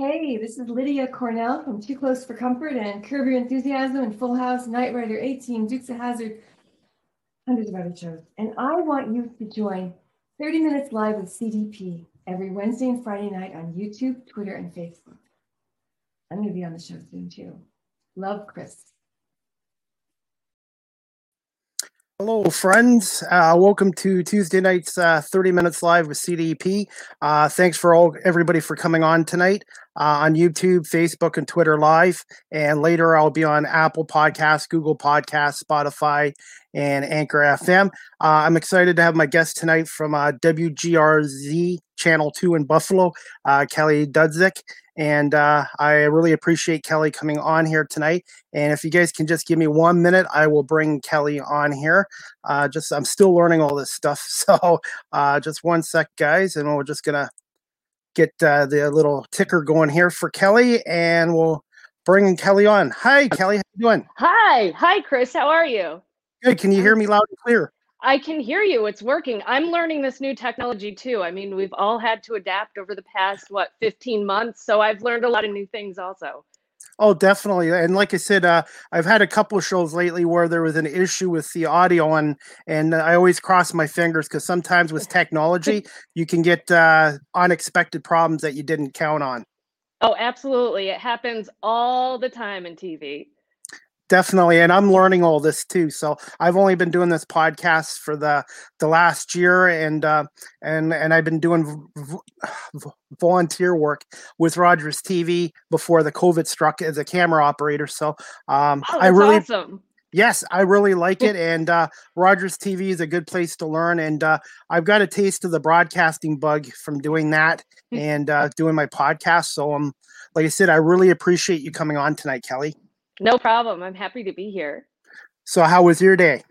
Hey, this is Lydia Cornell from Too Close for Comfort and Curb Your Enthusiasm and Full House, Knight Rider 18, Dukes of Hazzard, hundreds of other shows. And I want you to join 30 Minutes Live with CDP every Wednesday and Friday night on YouTube, Twitter, and Facebook. I'm going to be on the show soon too. Love, Chris. Hello, friends. Uh, welcome to Tuesday night's uh, 30 Minutes Live with CDP. Uh, thanks for all everybody for coming on tonight uh, on YouTube, Facebook, and Twitter Live. And later, I'll be on Apple Podcasts, Google Podcasts, Spotify, and Anchor FM. Uh, I'm excited to have my guest tonight from uh, WGRZ Channel 2 in Buffalo, Kelly Dudzik. And uh, I really appreciate Kelly coming on here tonight. And if you guys can just give me one minute, I will bring Kelly on here. Uh, just I'm still learning all this stuff, so uh, just one sec, guys, and we're just gonna get uh, the little ticker going here for Kelly, and we'll bring Kelly on. Hi, Kelly, how you doing? Hi, hi, Chris. How are you? Good. Can you hear me loud and clear? I can hear you. It's working. I'm learning this new technology too. I mean, we've all had to adapt over the past, what, 15 months. So I've learned a lot of new things also. Oh, definitely. And like I said, uh, I've had a couple shows lately where there was an issue with the audio, and and I always cross my fingers because sometimes with technology, you can get uh, unexpected problems that you didn't count on. Oh, absolutely. It happens all the time in TV. Definitely, and I'm learning all this too. So I've only been doing this podcast for the the last year, and uh, and and I've been doing v- volunteer work with Rogers TV before the COVID struck as a camera operator. So um, oh, I really, awesome. yes, I really like it, and uh, Rogers TV is a good place to learn. And uh, I've got a taste of the broadcasting bug from doing that and uh, doing my podcast. So um, like I said, I really appreciate you coming on tonight, Kelly. No problem. I'm happy to be here. So, how was your day?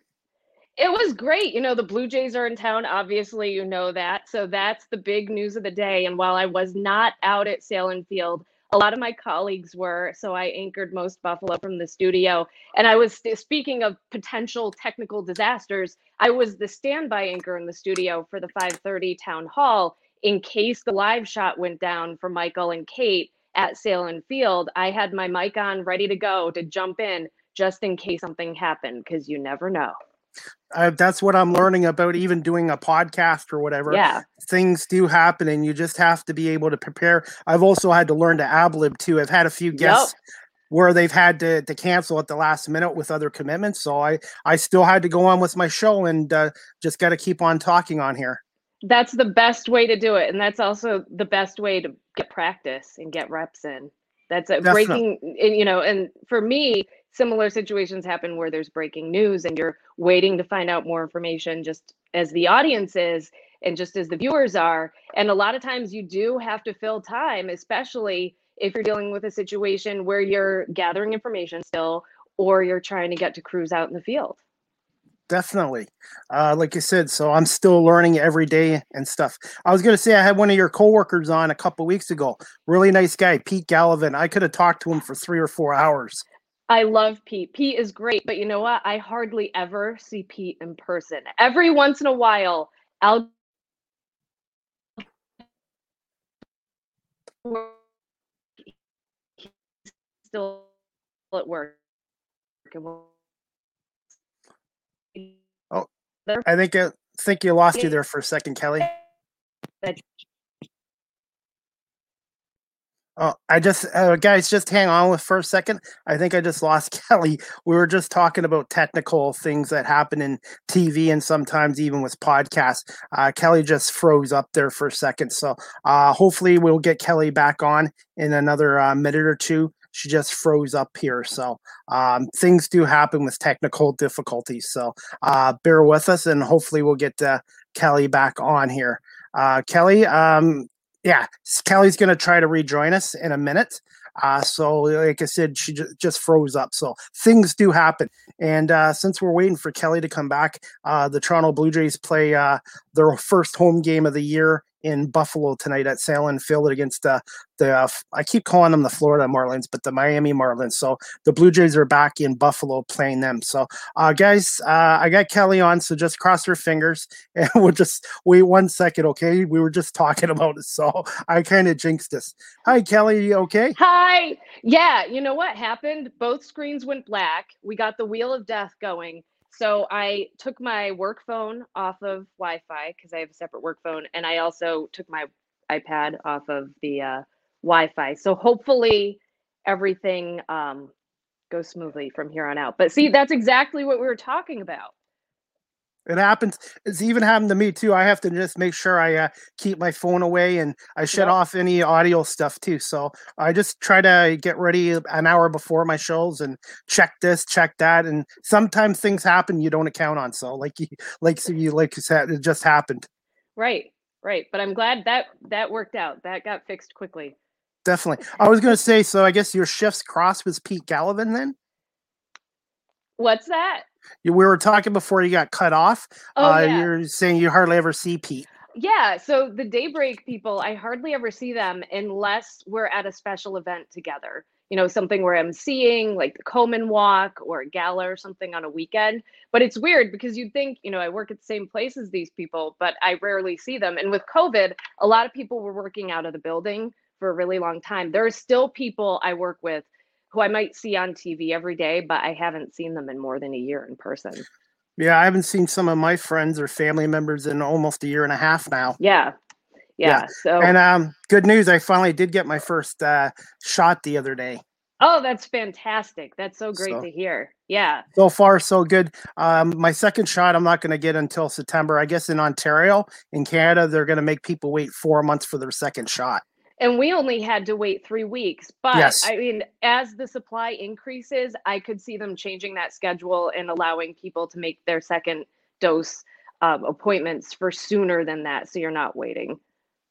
It was great. You know, the Blue Jays are in town. Obviously, you know that. So, that's the big news of the day. And while I was not out at Sahlen Field, a lot of my colleagues were. So, I anchored most Buffalo from the studio. And I was speaking of potential technical disasters, I was the standby anchor in the studio for the 530 town hall in case the live shot went down for Michael and Kate at Sahlen Field, I had my mic on ready to go to jump in just in case something happened because you never know. Uh, that's what I'm learning about even doing a podcast or whatever. Yeah. Things do happen and you just have to be able to prepare. I've also had to learn to ablib too. I've had a few guests yep. where they've had to, to cancel at the last minute with other commitments. So I, I still had to go on with my show and uh, just got to keep on talking on here that's the best way to do it and that's also the best way to get practice and get reps in. That's a breaking and, you know and for me similar situations happen where there's breaking news and you're waiting to find out more information just as the audience is and just as the viewers are and a lot of times you do have to fill time especially if you're dealing with a situation where you're gathering information still or you're trying to get to crews out in the field definitely. Uh, like i said so i'm still learning every day and stuff. I was going to say i had one of your coworkers on a couple weeks ago. Really nice guy pete gallivan. I could have talked to him for three or four hours. I love pete. Pete is great but you know what? I hardly ever see pete in person. Every once in a while i'll still at work I think I think you lost you there for a second, Kelly. Oh, I just uh, guys, just hang on with for a second. I think I just lost Kelly. We were just talking about technical things that happen in TV and sometimes even with podcasts. Uh, Kelly just froze up there for a second, so uh, hopefully we'll get Kelly back on in another uh, minute or two she just froze up here. So um, things do happen with technical difficulties. So uh, bear with us, and hopefully we'll get uh, Kelly back on here. Uh, Kelly, um, yeah, Kelly's going to try to rejoin us in a minute. Uh, so, like I said, she j- just froze up. So things do happen. And uh, since we're waiting for Kelly to come back, uh, the Toronto Blue Jays play uh, their first home game of the year in Buffalo tonight at Sahlen Field against the the uh, I keep calling them the Florida Marlins, but the Miami Marlins. So the Blue Jays are back in Buffalo playing them. So uh, guys, uh, I got Kelly on, so just cross your fingers and we'll just wait one second, okay? We were just talking about it, so I kind of jinxed this. Hi, Kelly. Okay. Hi. Yeah. You know what happened? Both screens went black. We got the wheel of death going so I took my work phone off of Wi-Fi because I have a separate work phone, and I also took my iPad off of the uh, Wi-Fi. So hopefully everything um, goes smoothly from here on out. But see, that's exactly what we were talking about. It happens. It's even happened to me too. I have to just make sure I uh, keep my phone away and I shut yep. off any audio stuff too. So I just try to get ready an hour before my shows and check this, check that, and sometimes things happen you don't account on. So like you, like you, like you said, it just happened. Right, right. But I'm glad that that worked out. That got fixed quickly. Definitely. I was going to say. So I guess your shifts cross with Pete Gallivan then. What's that? We were talking before you got cut off. Oh, uh, yeah. You're saying you hardly ever see Pete. Yeah, so the daybreak people, I hardly ever see them unless we're at a special event together. You know, something where I'm seeing like the Komen Walk or a gala or something on a weekend. But it's weird because you'd think, you know, I work at the same place as these people, but I rarely see them. And with COVID, a lot of people were working out of the building for a really long time. There are still people I work with who I might see on TV every day, but I haven't seen them in more than a year in person. Yeah, I haven't seen some of my friends or family members in almost a year and a half now. Yeah. Yeah. yeah. So and um good news, I finally did get my first uh shot the other day. Oh, that's fantastic. That's so great so, to hear. Yeah. So far, so good. Um, my second shot, I'm not going to get until September. I guess in Ontario, in Canada, they're going to make people wait four months for their second shot and we only had to wait three weeks. But yes. I mean, as the supply increases, I could see them changing that schedule and allowing people to make their second dose um, appointments for sooner than that. So you're not waiting.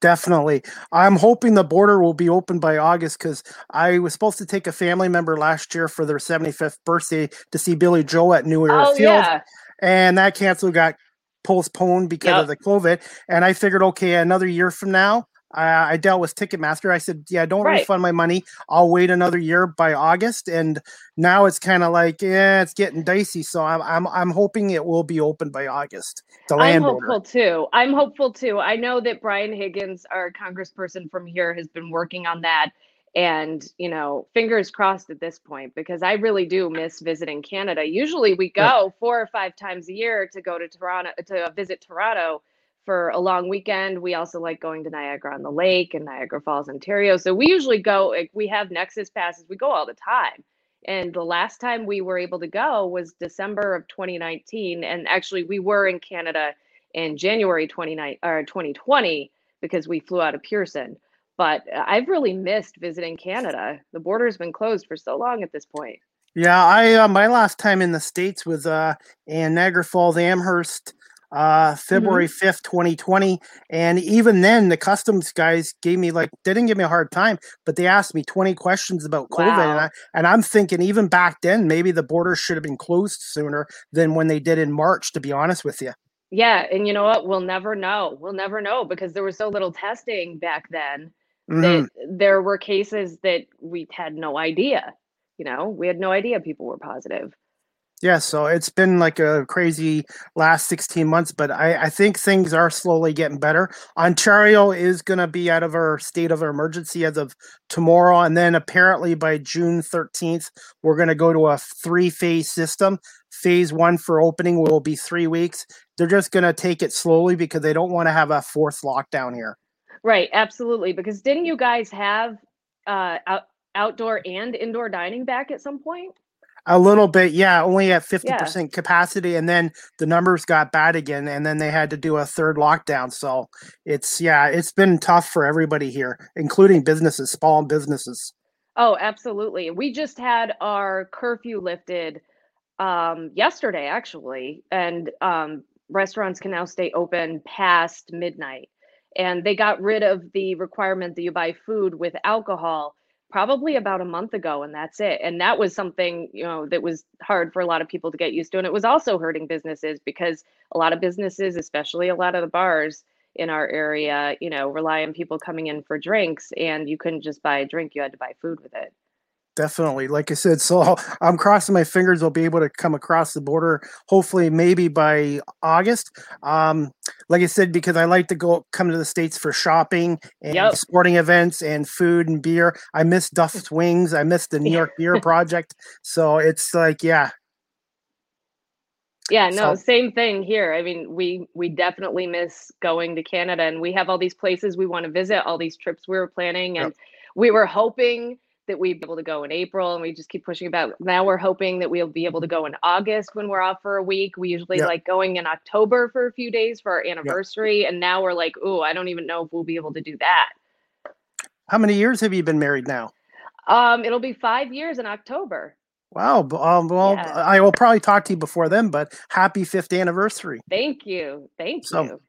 Definitely. I'm hoping the border will be open by August because I was supposed to take a family member last year for their 75th birthday to see Billy Joel at New Era oh, Field. Yeah. And that cancel got postponed because yep. of the COVID. And I figured, okay, another year from now, I, I dealt with Ticketmaster. I said, "Yeah, don't right. refund my money. I'll wait another year by August." And now it's kind of like, yeah, it's getting dicey. So I'm I'm I'm hoping it will be open by August. I'm hopeful too. I'm hopeful too. I know that Brian Higgins, our congressperson from here, has been working on that. And you know, fingers crossed at this point because I really do miss visiting Canada. Usually, we go yeah. four or five times a year to go to Toronto to visit Toronto for a long weekend. We also like going to Niagara on the Lake and Niagara Falls, Ontario. So we usually go, we have Nexus passes, we go all the time. And the last time we were able to go was December of 2019. And actually, we were in Canada in January 29, or 2020 because we flew out of Pearson. But I've really missed visiting Canada. The border's been closed for so long at this point. Yeah, I uh, my last time in the states was uh, in Niagara Falls, Amherst, uh February mm-hmm. 5th, 2020. And even then the customs guys gave me like they didn't give me a hard time, but they asked me 20 questions about COVID. Wow. And I and I'm thinking even back then, maybe the border should have been closed sooner than when they did in March, to be honest with you. Yeah, and you know what? We'll never know. We'll never know because there was so little testing back then mm-hmm. that there were cases that we had no idea. You know, we had no idea people were positive. Yeah, so it's been like a crazy last 16 months, but I, I think things are slowly getting better. Ontario is going to be out of our state of emergency as of tomorrow. And then apparently by June 13th, we're going to go to a three phase system. Phase one for opening will be three weeks. They're just going to take it slowly because they don't want to have a fourth lockdown here. Right, absolutely. Because didn't you guys have uh, out- outdoor and indoor dining back at some point? A little bit, yeah, only at 50% yeah. capacity. And then the numbers got bad again. And then they had to do a third lockdown. So it's, yeah, it's been tough for everybody here, including businesses, small businesses. Oh, absolutely. We just had our curfew lifted um, yesterday, actually. And um, restaurants can now stay open past midnight. And they got rid of the requirement that you buy food with alcohol probably about a month ago and that's it and that was something you know that was hard for a lot of people to get used to and it was also hurting businesses because a lot of businesses especially a lot of the bars in our area, you know, rely on people coming in for drinks and you couldn't just buy a drink, you had to buy food with it. Definitely. Like I said, so I'm crossing my fingers we will be able to come across the border, hopefully maybe by August. Um, like I said, because I like to go come to the States for shopping and yep. sporting events and food and beer. I miss Duff's Wings. I miss the New York Beer Project. So it's like, yeah. Yeah, no, so. same thing here. I mean, we we definitely miss going to Canada and we have all these places we want to visit, all these trips we were planning and yep. we were hoping that we'd be able to go in April and we just keep pushing about. Now we're hoping that we'll be able to go in August when we're off for a week. We usually yep. like going in October for a few days for our anniversary. Yep. And now we're like, oh, I don't even know if we'll be able to do that. How many years have you been married now? Um, it'll be five years in October. Wow. Um, well, yeah. I will probably talk to you before then, but happy fifth anniversary. Thank you. Thank so, you.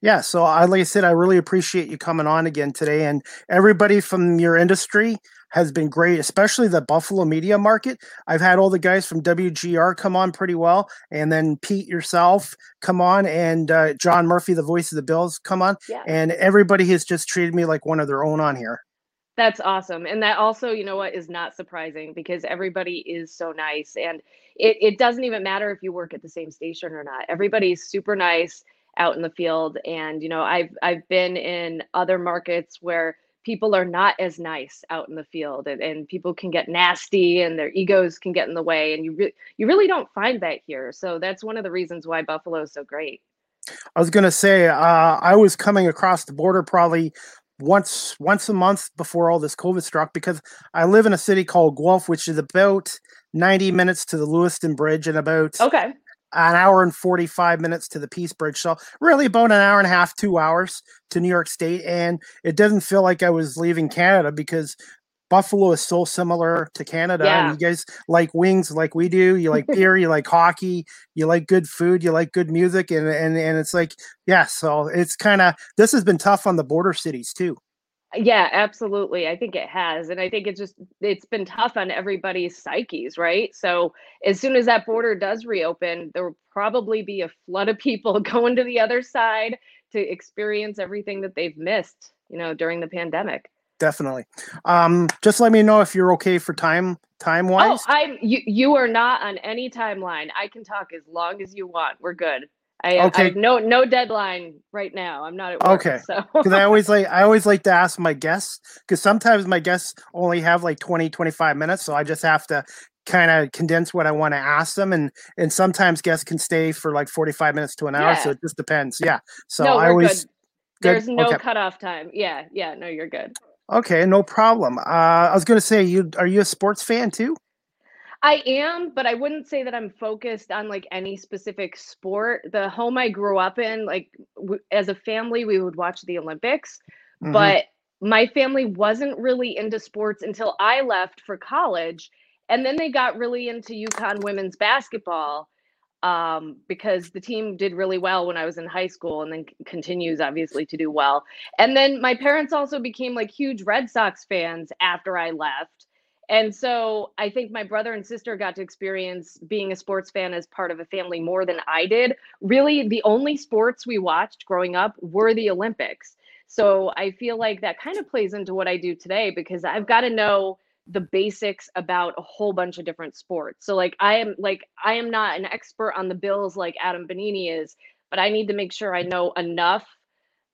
Yeah, so I, like I said, I really appreciate you coming on again today, and everybody from your industry has been great, especially the Buffalo media market. I've had all the guys from WGR come on pretty well, and then Pete yourself come on, and uh, John Murphy, the voice of the Bills, come on, yeah. and everybody has just treated me like one of their own on here. That's awesome. And that also, you know what, is not surprising because everybody is so nice. And it, it doesn't even matter if you work at the same station or not. Everybody's super nice out in the field. And, you know, I've I've been in other markets where people are not as nice out in the field and, and people can get nasty and their egos can get in the way and you re- you really don't find that here. So that's one of the reasons why buffalo is so great. I was going to say uh, i was coming across the border probably once once a month before all this covid struck because i live in a city called guelph which is about 90 minutes to the lewiston bridge and about okay an hour and 45 minutes to the Peace Bridge. So, really, about an hour and a half, two hours to New York State. And it didn't feel like I was leaving Canada because Buffalo is so similar to Canada. Yeah. And you guys like wings like we do. You like beer, you like hockey, you like good food, you like good music. And, and, and it's like, yeah, so it's kind of, this has been tough on the border cities too. Yeah, absolutely. I think it has. And I think it's just it's been tough on everybody's psyches, right? So as soon as that border does reopen, there will probably be a flood of people going to the other side to experience everything that they've missed, you know, during the pandemic. Definitely. Um, just let me know if you're okay for time time wise. Oh, I'm you you are not on any timeline. I can talk as long as you want. We're good. I, okay. I have no no deadline right now. I'm not at work. Okay. So because I always like I always like to ask my guests because sometimes my guests only have like 20, 25 minutes. So I just have to kind of condense what I want to ask them. And and sometimes guests can stay for like 45 minutes to an hour. Yeah. So it just depends. Yeah. So no, I always good. There's no okay. cutoff time. Yeah, yeah, no, you're good. Okay, no problem. Uh, I was going to say, you are you a sports fan too? I am, but I wouldn't say that I'm focused on like any specific sport. The home I grew up in, like w- as a family, we would watch the Olympics, mm-hmm. but my family wasn't really into sports until I left for college. And then they got really into UConn women's basketball um, because the team did really well when I was in high school and then c- continues obviously to do well. And then my parents also became like huge Red Sox fans after I left. And so I think my brother and sister got to experience being a sports fan as part of a family more than I did. Really, the only sports we watched growing up were the Olympics. So I feel like that kind of plays into what I do today because I've got to know the basics about a whole bunch of different sports. So like I am like I am not an expert on the Bills like Adam Benigni is, but I need to make sure I know enough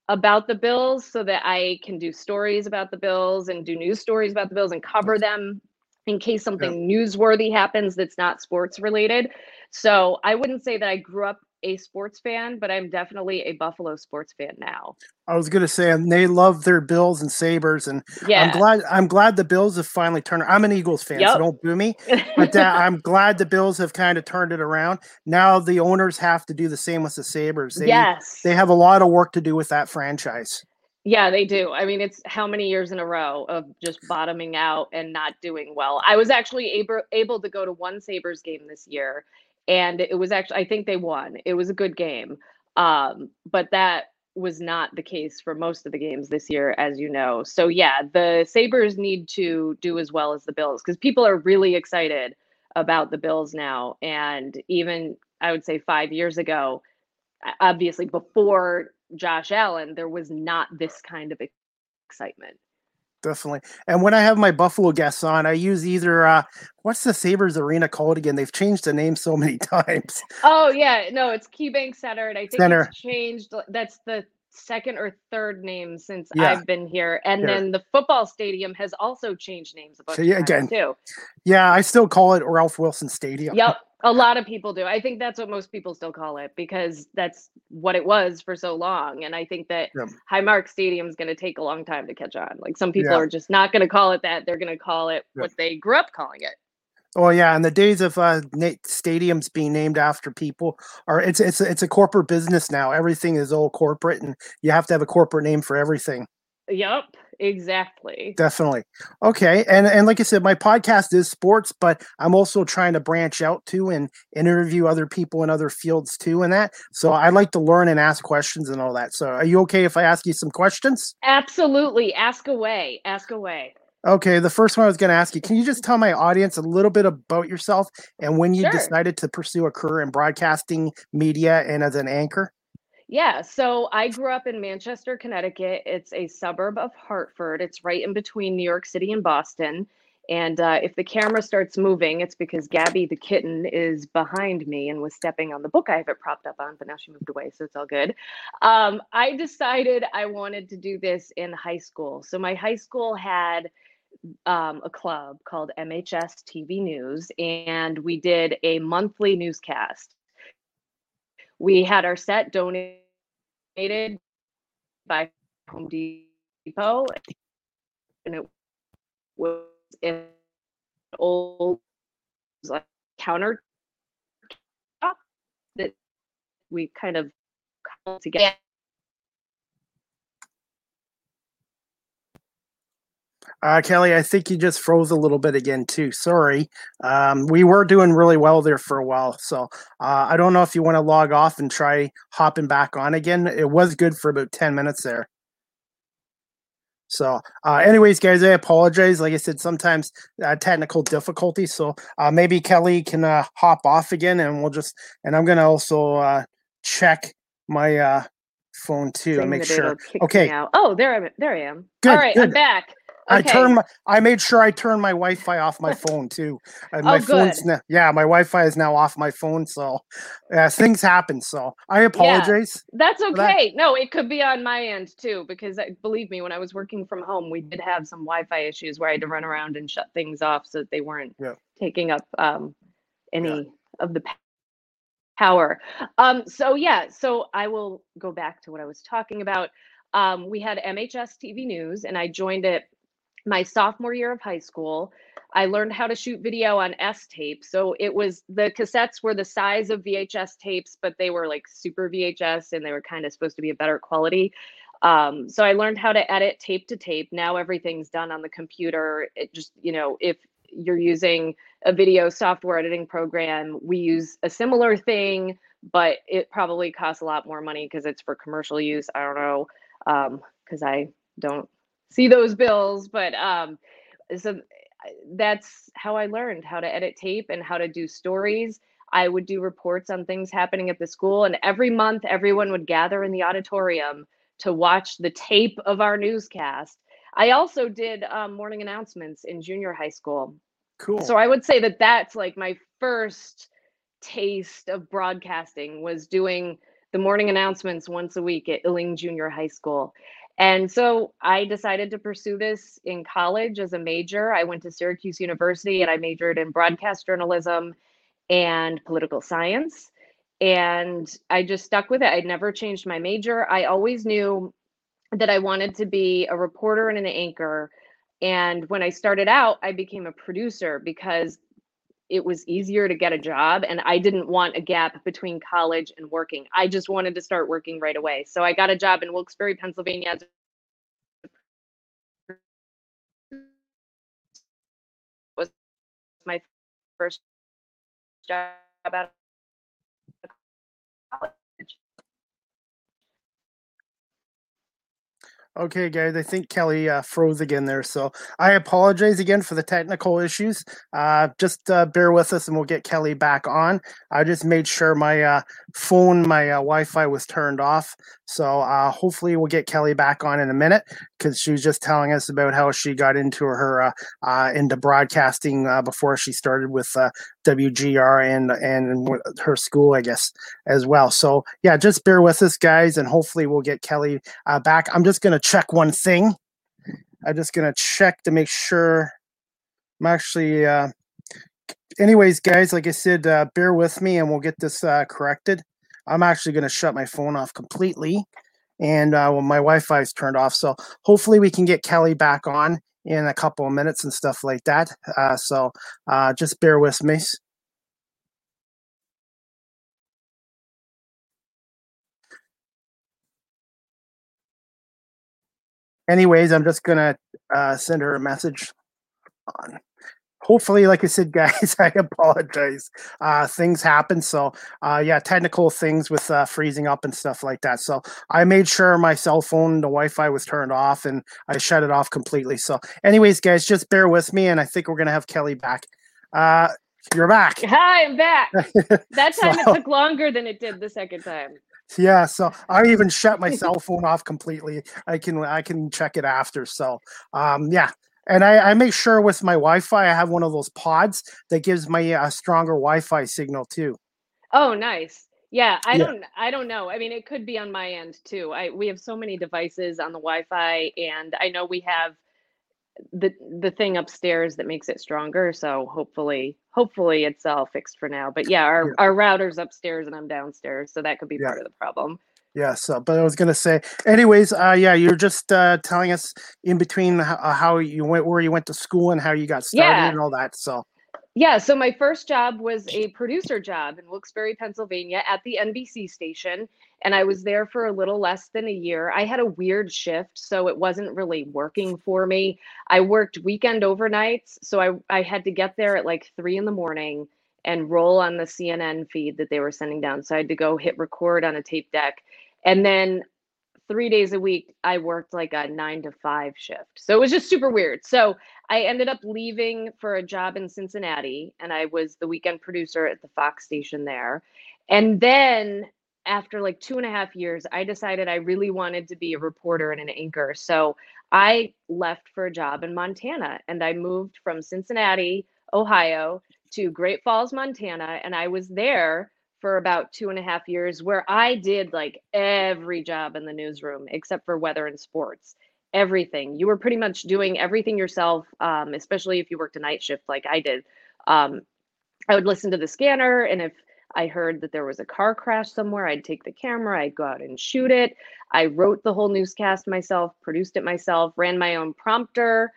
about the Bills so that I can do stories about the Bills and do news stories about the Bills and cover them in case something yeah. newsworthy happens that's not sports related. So I wouldn't say that I grew up a sports fan, but I'm definitely a Buffalo sports fan now. I was gonna say, and they love their Bills and Sabres, and yeah. I'm glad. I'm glad the Bills have finally turned. I'm an Eagles fan, yep. so don't boo me. But uh, I'm glad the Bills have kind of turned it around. Now the owners have to do the same with the Sabres. They, yes, they have a lot of work to do with that franchise. Yeah, they do. I mean, it's how many years in a row of just bottoming out and not doing well. I was actually able able to go to one Sabres game this year, and it was actually I think they won. It was a good game, um, but that was not the case for most of the games this year, as you know. So yeah, the Sabres need to do as well as the Bills because people are really excited about the Bills now, and even I would say five years ago, obviously before Josh Allen, there was not this kind of excitement. Definitely. And when I have my Buffalo guests on, I use either uh what's the Sabres arena called again? They've changed the name so many times. Oh yeah, no, it's KeyBank Center, and I think Center. it's changed. That's the second or third name since Yeah. I've been here. And Here. then the football stadium has also changed names a bunch So, yeah, again. too. Yeah, I still call it Ralph Wilson Stadium. Yep. A lot of people do. I think that's what most people still call it because that's what it was for so long. And I think that Yep. Highmark Stadium is going to take a long time to catch on. Like some people Yeah. are just not going to call it that. They're going to call it Yep. what they grew up calling it. Oh yeah, and the days of uh, stadiums being named after people are it's it's it's a corporate business now. Everything is all corporate, and you have to have a corporate name for everything. Yep, exactly. Definitely. Okay, and and like I said, my podcast is sports, but I'm also trying to branch out too and interview other people in other fields too, and that. So I like to learn and ask questions and all that. So are you okay if I ask you some questions? Absolutely. Ask away. Ask away. Okay, the first one I was going to ask you, can you just tell my audience a little bit about yourself and when you Sure. decided to pursue a career in broadcasting, media, and as an anchor? Yeah, so I grew up in Manchester, Connecticut. It's a suburb of Hartford. It's right in between New York City and Boston. And uh, if the camera starts moving, it's because Gabby the kitten is behind me and was stepping on the book I have it propped up on, but now she moved away, so it's all good. Um, I decided I wanted to do this in high school. So my high school had um, a club called MHS TV News, and we did a monthly newscast. We had our set donated by Home Depot, and it was an old like counter that we kind of cobbled together. Uh, Kelly, I think you just froze a little bit again too. Sorry. Um, we were doing really well there for a while, so uh, I don't know if you want to log off and try hopping back on again. It was good for about ten minutes there. So, uh, anyways, guys, I apologize. Like I said, sometimes uh, technical difficulties. So uh, maybe Kelly can uh, hop off again, and we'll just. And I'm gonna also uh, check my uh, phone too and make sure. Okay. Oh, there I am. There I am. Good, All right, I'm back. I turned my, I made sure I turned my Wi-Fi off my phone too. Uh, my Oh, phone's now, yeah, my Wi-Fi is now off my phone. So, yeah, things happen. So I apologize. That's that. okay. No, it could be on my end too, because uh, believe me, when I was working from home, we did have some Wi-Fi issues where I had to run around and shut things off so that they weren't Yeah. taking up um, any of the power. Um, so yeah, so I will go back to what I was talking about. Um, we had MHS TV News, and I joined it my sophomore year of high school. I learned how to shoot video on S tape. So it was the cassettes were the size of VHS tapes, but they were like super VHS and they were kind of supposed to be a better quality. Um, so I learned how to edit tape to tape. Now everything's done on the computer. It just, you know, if you're using a video software editing program, we use a similar thing, but it probably costs a lot more money because it's for commercial use. I don't know, because I don't see those bills, but um, so that's how I learned how to edit tape and how to do stories. I would do reports on things happening at the school, and every month, everyone would gather in the auditorium to watch the tape of our newscast. I also did um, morning announcements in junior high school. Cool. So I would say that that's like my first taste of broadcasting was doing the morning announcements once a week at Illing Junior High School. And so I decided to pursue this in college as a major. I went to Syracuse University and I majored in broadcast journalism and political science. And I just stuck with it. I never changed my major. I always knew that I wanted to be a reporter and an anchor. And when I started out, I became a producer because it was easier to get a job and I didn't want a gap between college and working. I just wanted to start working right away. So I got a job in Wilkes-Barre, Pennsylvania as was my first job out of college. Okay, guys, I think Kelly uh, froze again there. So I apologize again for the technical issues. Uh, just uh, bear with us and we'll get Kelly back on. I just made sure my uh, phone, my uh, Wi Fi was turned off. So uh, hopefully we'll get Kelly back on in a minute because she was just telling us about how she got into her into broadcasting before she started with WGR and and her school, I guess, as well. So yeah, just bear with us, guys, and hopefully we'll get Kelly back. I'm just gonna check one thing. I'm just gonna check to make sure I'm actually. Uh, anyways, guys, like I said, uh, bear with me and we'll get this uh, corrected. I'm actually gonna shut my phone off completely, and uh, well, my Wi-Fi is turned off. So hopefully we can get Kelly back on in a couple of minutes and stuff like that. Uh, so uh, just bear with me. anyways, I'm just gonna uh, send her a message on. Hopefully, like I said, guys, I apologize. Uh, things happen, so uh, yeah, technical things with uh, freezing up and stuff like that. So I made sure my cell phone, the Wi-Fi was turned off, and I shut it off completely. So, anyways, guys, just bear with me, and I think we're gonna have Kelly back. Uh, you're back. Hi, I'm back. That time so, it took longer than it did the second time. Yeah, so I even shut my cell phone off completely. I can I can check it after. So um yeah. And I, I make sure with my Wi-Fi I have one of those pods that gives my a uh, stronger Wi-Fi signal too. Oh, nice. Yeah, I yeah. don't I don't know. I mean, it could be on my end too. I we have so many devices on the Wi-Fi and I know we have the the thing upstairs that makes it stronger. So hopefully, hopefully it's all fixed for now. But yeah, our, yeah. our router's upstairs and I'm downstairs, so that could be yeah. part of the problem. Yeah. So, but I was gonna say, anyways, uh, yeah, you're just uh, telling us in between how, uh, how you went, where you went to school, and how you got started, yeah. and all that. So. Yeah, so my first job was a producer job in Wilkes-Barre, Pennsylvania at the NBC station and I was there for a little less than a year. I had a weird shift, so it wasn't really working for me. I worked weekend overnights, so I, I had to get there at like three in the morning and roll on the CNN feed that they were sending down. So I had to go hit record on a tape deck. And then three days a week, I worked like a nine to five shift. So it was just super weird. So I ended up leaving for a job in Cincinnati, and I was the weekend producer at the Fox station there. And then after like two and a half years, I decided I really wanted to be a reporter and an anchor. So I left for a job in Montana and I moved from Cincinnati, Ohio to Great Falls, Montana. And I was there for about two and a half years where I did like every job in the newsroom except for weather and sports. Everything. You were pretty much doing everything yourself, um, especially if you worked a night shift like I did. Um, I would listen to the scanner, and if I heard that there was a car crash somewhere. I'd take the camera, I'd go out and shoot it. I wrote the whole newscast myself, produced it myself, ran my own prompter,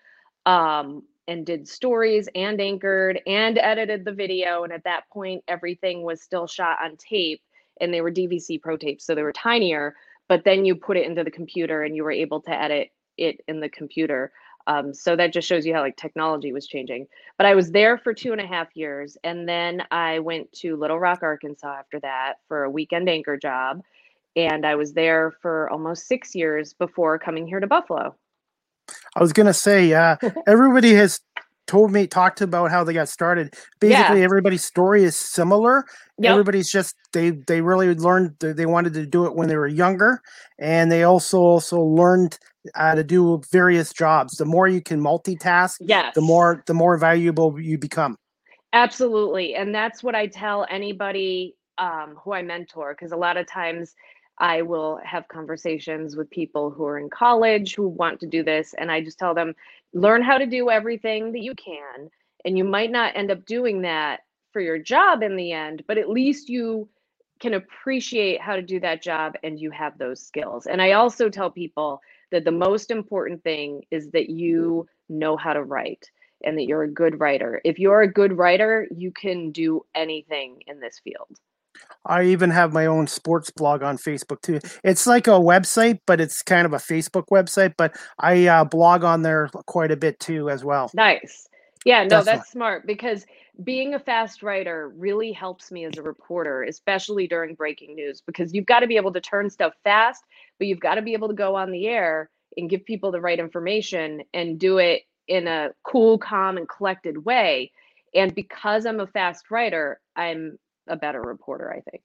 um, and did stories and anchored and edited the video. And at that point, everything was still shot on tape and they were DVCPRO tapes. So they were tinier, but then you put it into the computer and you were able to edit it in the computer. Um, so that just shows you how like technology was changing. But I was there for two and a half years, and then I went to Little Rock, Arkansas after that for a weekend anchor job, and I was there for almost six years before coming here to Buffalo. I was gonna say, uh, everybody has told me talked about how they got started. Basically, yeah. everybody's story is similar. Yep. Everybody's just they they really learned they wanted to do it when they were younger, and they also also learned uh, to do various jobs. The more you can multitask, yes. the more the more valuable you become. Absolutely, and that's what I tell anybody um, who I mentor because a lot of times I will have conversations with people who are in college who want to do this, and I just tell them learn how to do everything that you can, and you might not end up doing that for your job in the end, but at least you can appreciate how to do that job and you have those skills. And I also tell people that the most important thing is that you know how to write and that you're a good writer. If you're a good writer, you can do anything in this field. I even have my own sports blog on Facebook too. It's like a website, but it's kind of a Facebook website. But I uh, blog on there quite a bit too, as well. Nice. Yeah, no, Definitely. that's smart because being a fast writer really helps me as a reporter, especially during breaking news, because you've got to be able to turn stuff fast, but you've got to be able to go on the air and give people the right information and do it in a cool, calm, and collected way. And because I'm a fast writer, I'm a better reporter, I think.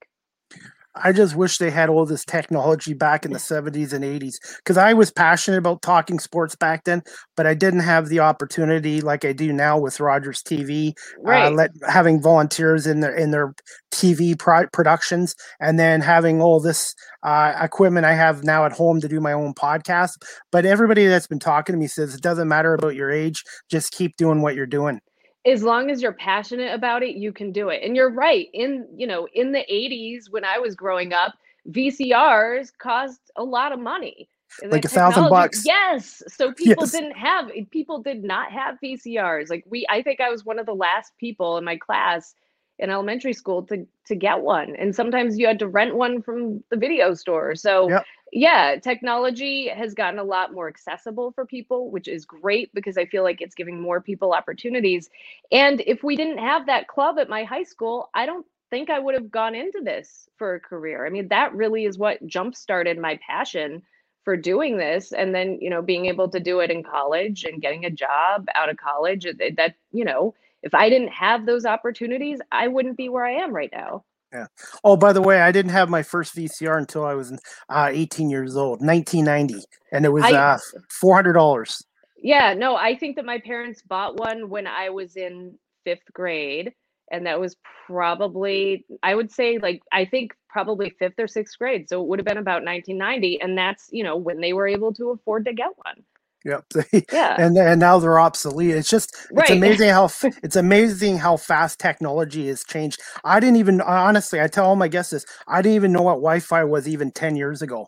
I just wish they had all this technology back in the 70s and 80s because I was passionate about talking sports back then, but I didn't have the opportunity like I do now with Rogers TV, uh, right. uh, let, having volunteers in their in their TV pro- productions, and then having all this uh, equipment I have now at home to do my own podcast. But everybody that's been talking to me says it doesn't matter about your age; just keep doing what you're doing as long as you're passionate about it, you can do it. And you're right. In, you know, in the 80s when I was growing up, VCRs cost a lot of money. Like a thousand bucks. Yes. So people yes. didn't have people did not have VCRs. Like we I think I was one of the last people in my class in elementary school to to get one. And sometimes you had to rent one from the video store. So yep yeah, technology has gotten a lot more accessible for people, which is great because I feel like it's giving more people opportunities. And if we didn't have that club at my high school, I don't think I would have gone into this for a career. I mean, that really is what jump started my passion for doing this and then, you know, being able to do it in college and getting a job out of college that, you know, if I didn't have those opportunities, I wouldn't be where I am right now. Yeah. Oh, by the way, I didn't have my first VCR until I was uh, 18 years old, 1990, and it was I, uh, $400. Yeah, no, I think that my parents bought one when I was in fifth grade, and that was probably, I would say, like, I think probably fifth or sixth grade. So it would have been about 1990, and that's, you know, when they were able to afford to get one. Yep. yeah. And and now they're obsolete. It's just it's right. amazing how it's amazing how fast technology has changed. I didn't even honestly. I tell all my guests this. I didn't even know what Wi-Fi was even ten years ago.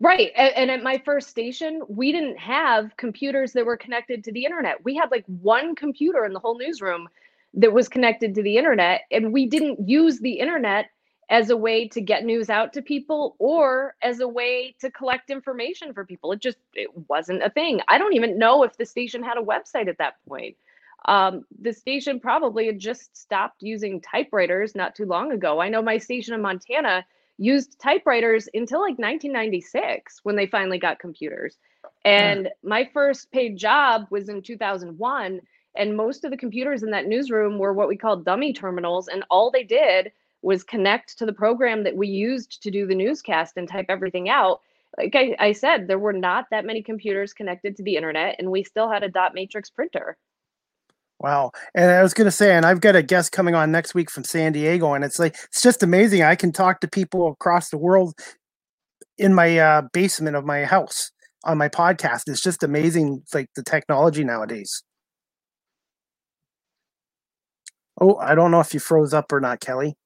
Right. And at my first station, we didn't have computers that were connected to the internet. We had like one computer in the whole newsroom that was connected to the internet, and we didn't use the internet as a way to get news out to people or as a way to collect information for people. It just it wasn't a thing. I don't even know if the station had a website at that point. Um, the station probably had just stopped using typewriters not too long ago. I know my station in Montana used typewriters until like 1996 when they finally got computers. And yeah. my first paid job was in 2001. And most of the computers in that newsroom were what we called dummy terminals. And all they did was connect to the program that we used to do the newscast and type everything out. Like I, I said, there were not that many computers connected to the internet, and we still had a dot matrix printer. Wow. And I was going to say, and I've got a guest coming on next week from San Diego, and it's like, it's just amazing. I can talk to people across the world in my uh, basement of my house on my podcast. It's just amazing, like the technology nowadays. Oh, I don't know if you froze up or not, Kelly.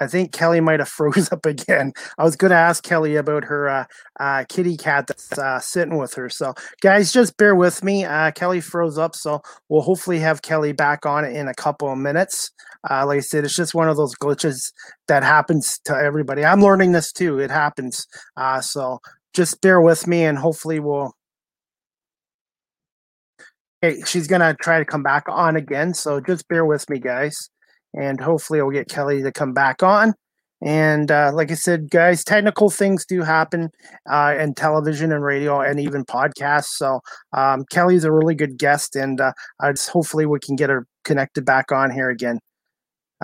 I think Kelly might have froze up again. I was going to ask Kelly about her uh, uh, kitty cat that's uh, sitting with her. So, guys, just bear with me. Uh, Kelly froze up, so we'll hopefully have Kelly back on in a couple of minutes. Uh, like I said, it's just one of those glitches that happens to everybody. I'm learning this too. It happens. Uh, so just bear with me, and hopefully we'll. Hey, she's gonna try to come back on again. So just bear with me, guys and hopefully I'll get Kelly to come back on. And uh, like I said, guys, technical things do happen uh, in television and radio and even podcasts. So um, Kelly's a really good guest, and uh, just hopefully we can get her connected back on here again.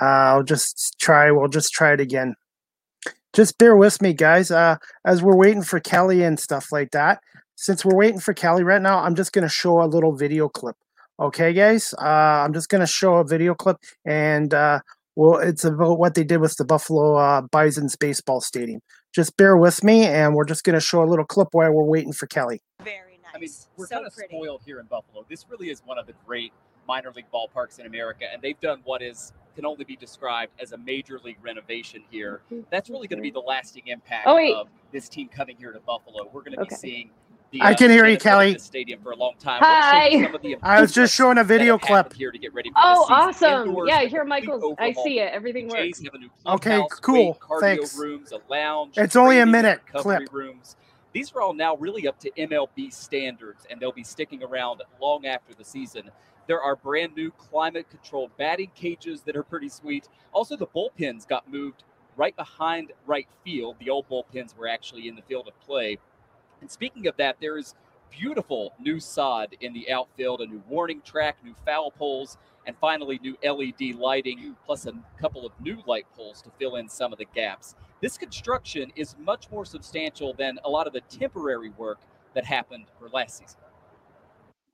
Uh, I'll just try. We'll just try it again. Just bear with me, guys, uh, as we're waiting for Kelly and stuff like that. Since we're waiting for Kelly right now, I'm just going to show a little video clip. Okay, guys, uh, I'm just going to show a video clip, and uh, well, it's about what they did with the Buffalo uh, Bison's baseball stadium. Just bear with me, and we're just going to show a little clip while we're waiting for Kelly. Very nice. I mean, we're so kind of pretty. spoiled here in Buffalo. This really is one of the great minor league ballparks in America, and they've done what is can only be described as a major league renovation here. That's really going to be the lasting impact oh, of this team coming here to Buffalo. We're going to okay. be seeing the, I can uh, hear you, Kelly. Stadium for a long time. Hi. I was just showing a video clip here to get ready. oh, awesome! Indoors, yeah, here, Michael. I see it. Everything works. Okay, cool. Thanks. Rooms, a lounge. It's only a minute clip. Rooms. These are all now really up to MLB standards, and they'll be sticking around long after the season. There are brand new climate controlled batting cages that are pretty sweet. Also, the bullpens got moved right behind right field. The old bullpens were actually in the field of play And speaking of that, there is beautiful new sod in the outfield, a new warning track, new foul poles, and finally new LED lighting, plus a couple of new light poles to fill in some of the gaps. This construction is much more substantial than a lot of the temporary work that happened for last season.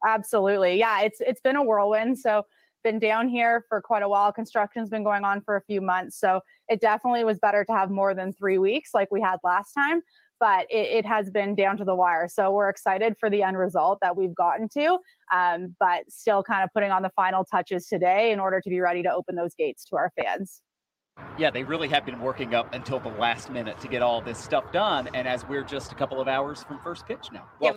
Absolutely. Yeah, it's it's been a whirlwind. So been down here for quite a while. Construction's been going on for a few months. So it definitely was better to have more than three weeks like we had last time. But it, it has been down to the wire. So we're excited for the end result that we've gotten to, um, but still kind of putting on the final touches today in order to be ready to open those gates to our fans. Yeah, they really have been working up until the last minute to get all this stuff done. And as we're just a couple of hours from first pitch now. Well,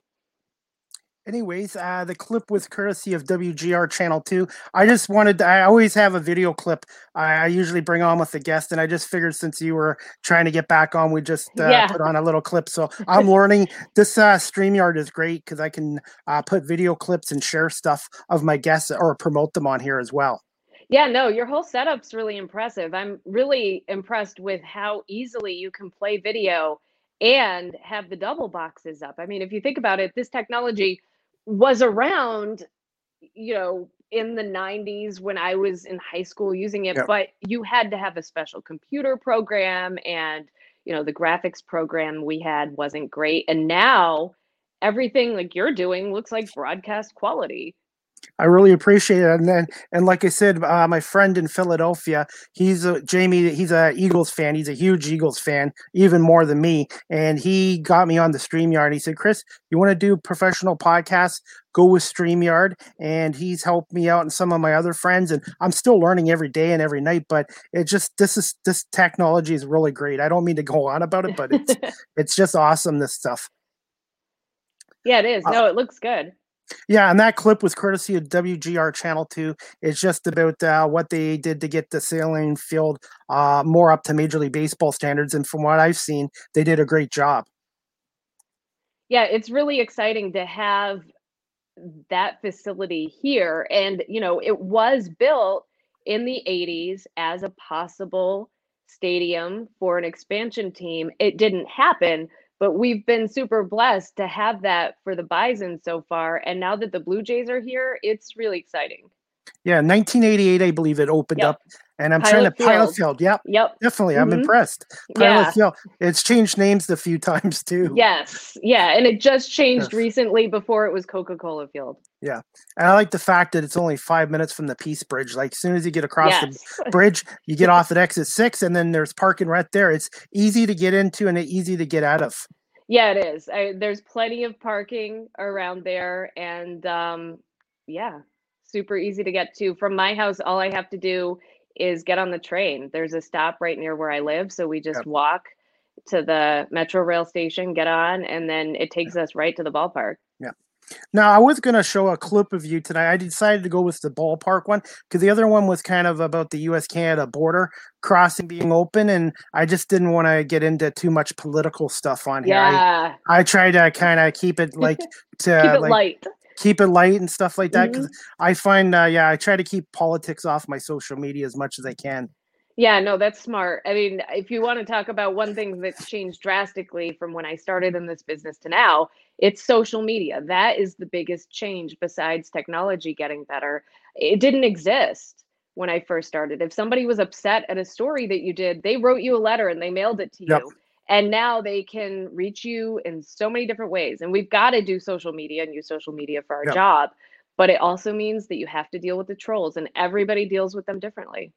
anyways, uh, the clip was courtesy of WGR Channel 2. I just wanted, to, I always have a video clip I, I, usually bring on with the guest, and I just figured since you were trying to get back on, we just uh, yeah. put on a little clip. So I'm learning this uh, StreamYard is great because I can uh, put video clips and share stuff of my guests or promote them on here as well. Yeah, no, your whole setup's really impressive. I'm really impressed with how easily you can play video and have the double boxes up. I mean, if you think about it, this technology was around, you know, in the 90s when I was in high school using it, yep. but you had to have a special computer program and, you know, the graphics program we had wasn't great. And now everything like you're doing looks like broadcast quality. I really appreciate it. And then, and like I said, uh, my friend in Philadelphia, he's a Jamie. He's a Eagles fan. He's a huge Eagles fan, even more than me. And he got me on the Streamyard. He said, "Chris, you want to do professional podcasts? Go with Streamyard." And he's helped me out and some of my other friends. And I'm still learning every day and every night. But it just this is this technology is really great. I don't mean to go on about it, but it's it's just awesome. This stuff. Yeah, it is. Uh, no, it looks good. Yeah, and that clip was courtesy of WGR Channel 2. It's just about uh, what they did to get the Sahlen Field uh, more up to Major League Baseball standards. And from what I've seen, they did a great job. Yeah, it's really exciting to have that facility here. And, you know, it was built in the 80s as a possible stadium for an expansion team. It didn't happen, but we've been super blessed to have that for the Bison so far. And now that the Blue Jays are here, it's really exciting. Yeah, 1988, I believe it opened yep. up, and I'm Pilot trying to Field. Pilot Field. Yep, yep, definitely. Mm-hmm. I'm impressed. Pilot yeah. Field. It's changed names a few times too. Yes, yeah, and it just changed yes. recently. Before it was Coca Cola Field. Yeah, and I like the fact that it's only five minutes from the Peace Bridge. Like as soon as you get across yes. the bridge, you get off at exit six, and then there's parking right there. It's easy to get into and easy to get out of. Yeah, it is. I, there's plenty of parking around there, and um, yeah, super easy to get to. From my house, all I have to do is get on the train. There's a stop right near where I live, so we just yep. walk to the metro rail station, get on, and then it takes us right to the ballpark. Yeah. Now, I was going to show a clip of you tonight. I decided to go with the ballpark one because the other one was kind of about the U.S. Canada border crossing being open, and I just didn't want to get into too much political stuff on here. Yeah. I, I try to kind of keep it like to keep it like, light. Keep it light and stuff like that because mm-hmm. I find, uh, yeah, I try to keep politics off my social media as much as I can. Yeah, no, that's smart. I mean, if you want to talk about one thing that's changed drastically from when I started in this business to now, it's social media. That is the biggest change besides technology getting better. It didn't exist when I first started. If somebody was upset at a story that you did, they wrote you a letter and they mailed it to yep. you. And now they can reach you in so many different ways. And we've got to do social media and use social media for our job. But it also means that you have to deal with the trolls, and everybody deals with them differently.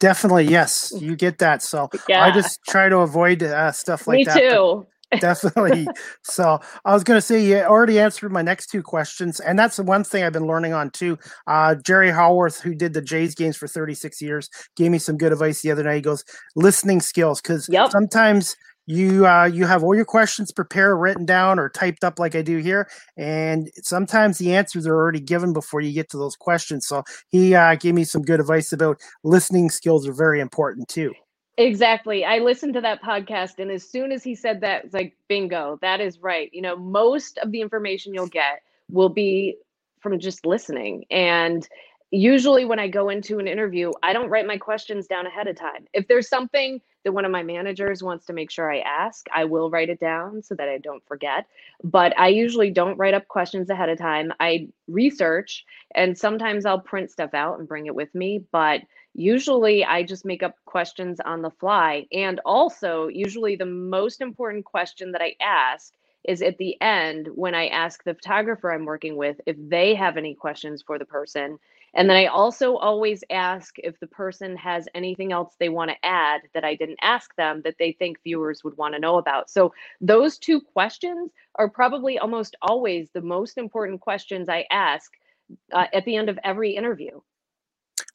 Definitely, yes, you get that. So yeah. I just try to avoid uh, stuff like Me that. Me too. Definitely. so I was going to say you already answered my next two questions, and that's the one thing I've been learning on too. Uh, Jerry Howarth, who did the Jays games for 36 years, gave me some good advice the other night. He goes, listening skills, because yep. sometimes you uh, you have all your questions prepared, written down, or typed up like I do here, and sometimes the answers are already given before you get to those questions. So he uh, gave me some good advice about listening skills are very important too. Exactly. I listened to that podcast, and as soon as he said that, it's like, bingo, that is right. You know, most of the information you'll get will be from just listening. And usually when I go into an interview, I don't write my questions down ahead of time. If there's something that one of my managers wants to make sure I ask, I will write it down so that I don't forget. But I usually don't write up questions ahead of time. I research and sometimes I'll print stuff out and bring it with me. But usually I just make up questions on the fly. And also, usually the most important question that I ask is at the end when I ask the photographer I'm working with if they have any questions for the person and then I also always ask if the person has anything else they want to add that I didn't ask them that they think viewers would want to know about. So those two questions are probably almost always the most important questions I ask uh, at the end of every interview.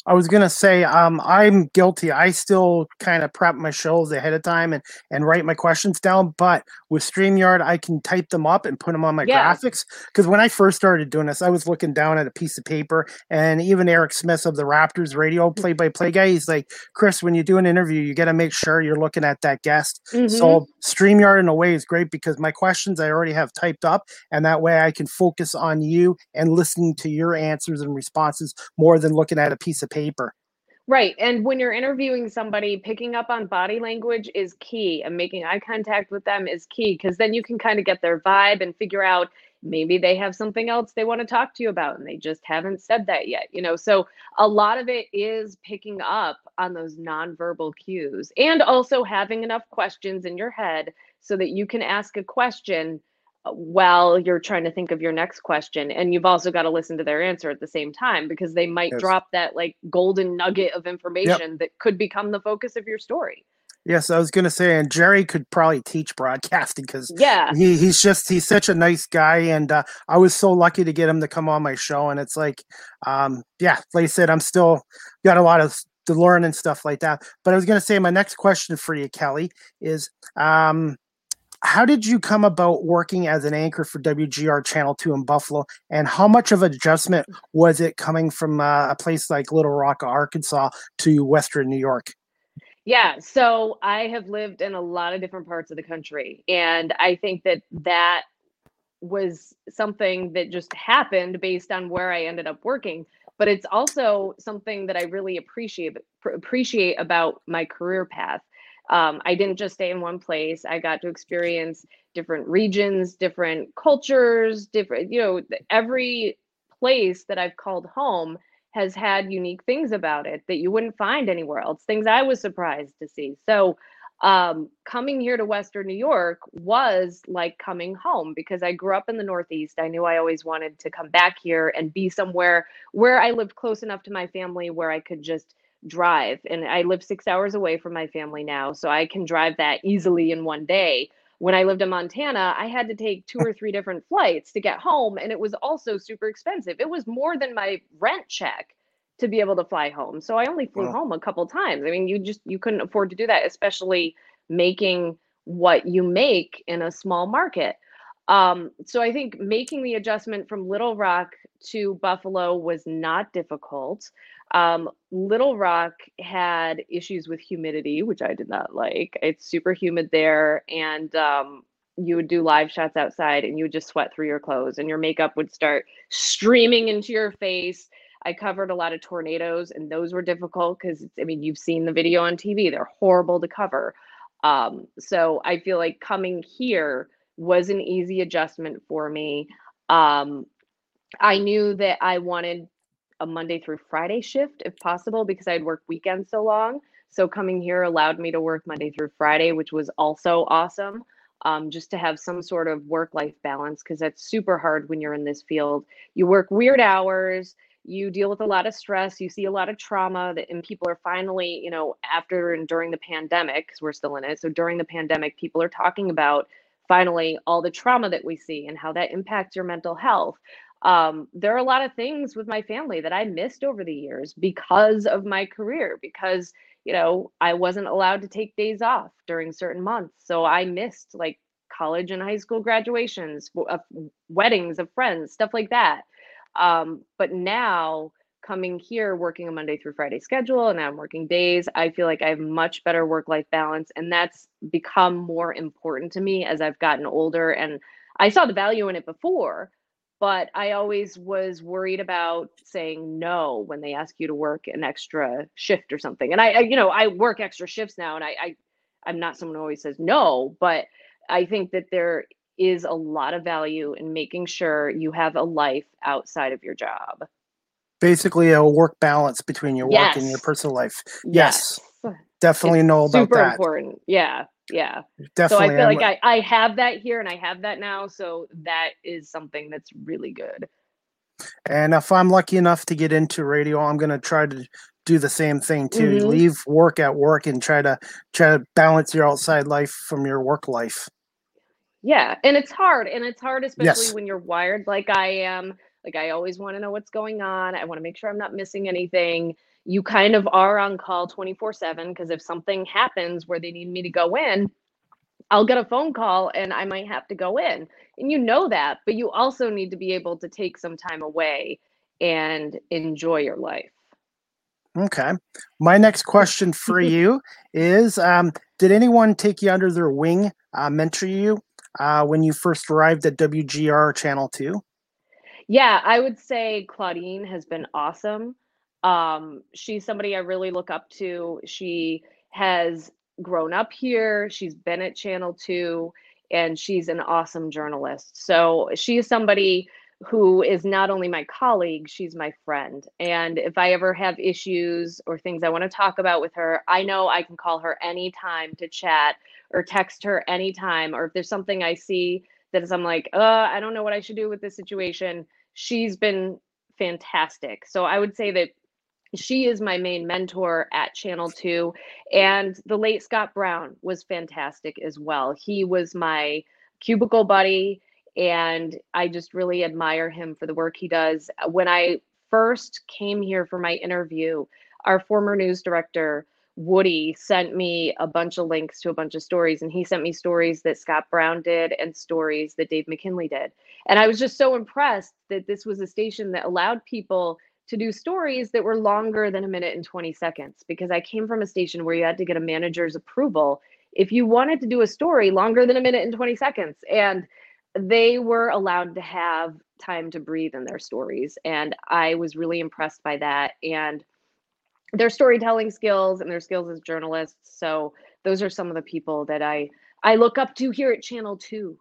I was gonna say, um, I'm guilty. I still kind of prep my shows ahead of time and and write my questions down. But with Streamyard, I can type them up and put them on my yeah. graphics. Because when I first started doing this, I was looking down at a piece of paper, and even Eric Smith of the Raptors radio mm. play-by-play guy, he's like, "Chris, when you do an interview, you got to make sure you're looking at that guest." Mm-hmm. So Streamyard, in a way, is great because my questions I already have typed up, and that way I can focus on you and listening to your answers and responses more than looking at a piece of paper paper. Right. And when you're interviewing somebody, picking up on body language is key and making eye contact with them is key because then you can kind of get their vibe and figure out maybe they have something else they want to talk to you about and they just haven't said that yet. You know, so a lot of it is picking up on those nonverbal cues and also having enough questions in your head so that you can ask a question while you're trying to think of your next question and you've also got to listen to their answer at the same time because they might yes. drop that like golden nugget of information yep. that could become the focus of your story yes i was going to say and jerry could probably teach broadcasting because yeah he, he's just he's such a nice guy and uh, i was so lucky to get him to come on my show and it's like um yeah like i said i'm still got a lot of to learn and stuff like that but i was going to say my next question for you kelly is um how did you come about working as an anchor for WGR Channel 2 in Buffalo? And how much of adjustment was it coming from uh, a place like Little Rock, Arkansas to Western New York? Yeah, so I have lived in a lot of different parts of the country. And I think that that was something that just happened based on where I ended up working. But it's also something that I really appreciate appreciate about my career path um, I didn't just stay in one place. I got to experience different regions, different cultures, different, you know, every place that I've called home has had unique things about it that you wouldn't find anywhere else, things I was surprised to see. So, um, coming here to Western New York was like coming home because I grew up in the Northeast. I knew I always wanted to come back here and be somewhere where I lived close enough to my family where I could just drive and I live 6 hours away from my family now so I can drive that easily in one day. When I lived in Montana, I had to take two or three different flights to get home and it was also super expensive. It was more than my rent check to be able to fly home. So I only flew wow. home a couple times. I mean, you just you couldn't afford to do that especially making what you make in a small market. Um, so I think making the adjustment from Little Rock to Buffalo was not difficult. Um, Little Rock had issues with humidity, which I did not like. It's super humid there, and um, you would do live shots outside and you would just sweat through your clothes, and your makeup would start streaming into your face. I covered a lot of tornadoes, and those were difficult because, I mean, you've seen the video on TV, they're horrible to cover. Um, so I feel like coming here was an easy adjustment for me. Um, I knew that I wanted a Monday through Friday shift if possible because I'd work weekends so long. So coming here allowed me to work Monday through Friday, which was also awesome. Um, just to have some sort of work life balance because that's super hard when you're in this field. You work weird hours, you deal with a lot of stress, you see a lot of trauma that, and people are finally, you know, after and during the pandemic, because we're still in it. So during the pandemic, people are talking about finally all the trauma that we see and how that impacts your mental health um, there are a lot of things with my family that I missed over the years because of my career, because, you know, I wasn't allowed to take days off during certain months. So I missed like college and high school graduations, uh, weddings of friends, stuff like that. Um, but now, coming here working a Monday through Friday schedule and I'm working days, I feel like I have much better work life balance. And that's become more important to me as I've gotten older. And I saw the value in it before, but I always was worried about saying no when they ask you to work an extra shift or something. And I, I you know, I work extra shifts now, and I, I, I'm not someone who always says no, but I think that there is a lot of value in making sure you have a life outside of your job. Basically, a work balance between your yes. work and your personal life. Yes, yes. definitely it's know about super that. Super important. Yeah, yeah. Definitely. So I feel like I, I have that here and I have that now. So that is something that's really good. And if I'm lucky enough to get into radio, I'm going to try to do the same thing too. Mhm. Leave work at work and try to try to balance your outside life from your work life. Yeah, and it's hard, and it's hard especially Yes. when you're wired like I am. Like I always want to know what's going on. I want to make sure I'm not missing anything. You kind of are on call 24/7 because if something happens where they need me to go in, I'll get a phone call and I might have to go in. And you know that, but you also need to be able to take some time away and enjoy your life. Okay. My next question for you is um, Did anyone take you under their wing, uh, mentor you uh, when you first arrived at WGR Channel 2? Yeah, I would say Claudine has been awesome. Um, she's somebody I really look up to. She has grown up here, she's been at Channel 2, and she's an awesome journalist. So she is somebody who is not only my colleague, she's my friend. And if I ever have issues or things I want to talk about with her, I know I can call her anytime to chat or text her anytime. Or if there's something I see that is, I'm like, uh, I don't know what I should do with this situation. She's been fantastic. So I would say that she is my main mentor at Channel 2. And the late Scott Brown was fantastic as well. He was my cubicle buddy, and I just really admire him for the work he does. When I first came here for my interview, our former news director, Woody, sent me a bunch of links to a bunch of stories, and he sent me stories that Scott Brown did and stories that Dave McKinley did. And I was just so impressed that this was a station that allowed people to do stories that were longer than a minute and 20 seconds because I came from a station where you had to get a manager's approval if you wanted to do a story longer than a minute and 20 seconds. And they were allowed to have time to breathe in their stories. And I was really impressed by that. And their storytelling skills and their skills as journalists. So those are some of the people that I I look up to here at Channel 2.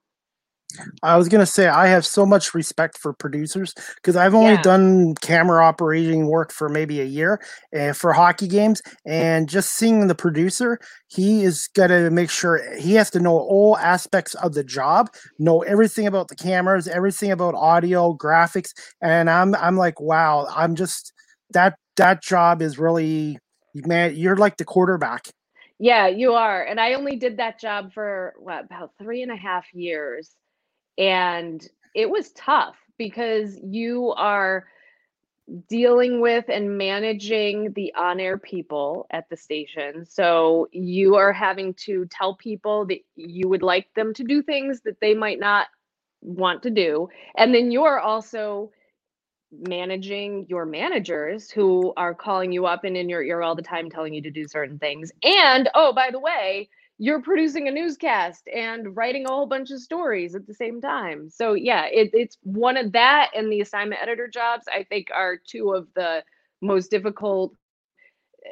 I was gonna say I have so much respect for producers because I've only Yeah. done camera operating work for maybe a year uh, for hockey games, and just seeing the producer, he is gonna make sure he has to know all aspects of the job, know everything about the cameras, everything about audio, graphics, and I'm I'm like, wow, I'm just that that job is really man, you're like the quarterback. Yeah, you are. And I only did that job for what, about three and a half years. And it was tough because you are dealing with and managing the on air people at the station. So you are having to tell people that you would like them to do things that they might not want to do. And then you're also managing your managers who are calling you up and in your ear all the time telling you to do certain things. And oh, by the way, you're producing a newscast and writing a whole bunch of stories at the same time. So yeah, it, it's one of that and the assignment editor jobs. I think are two of the most difficult,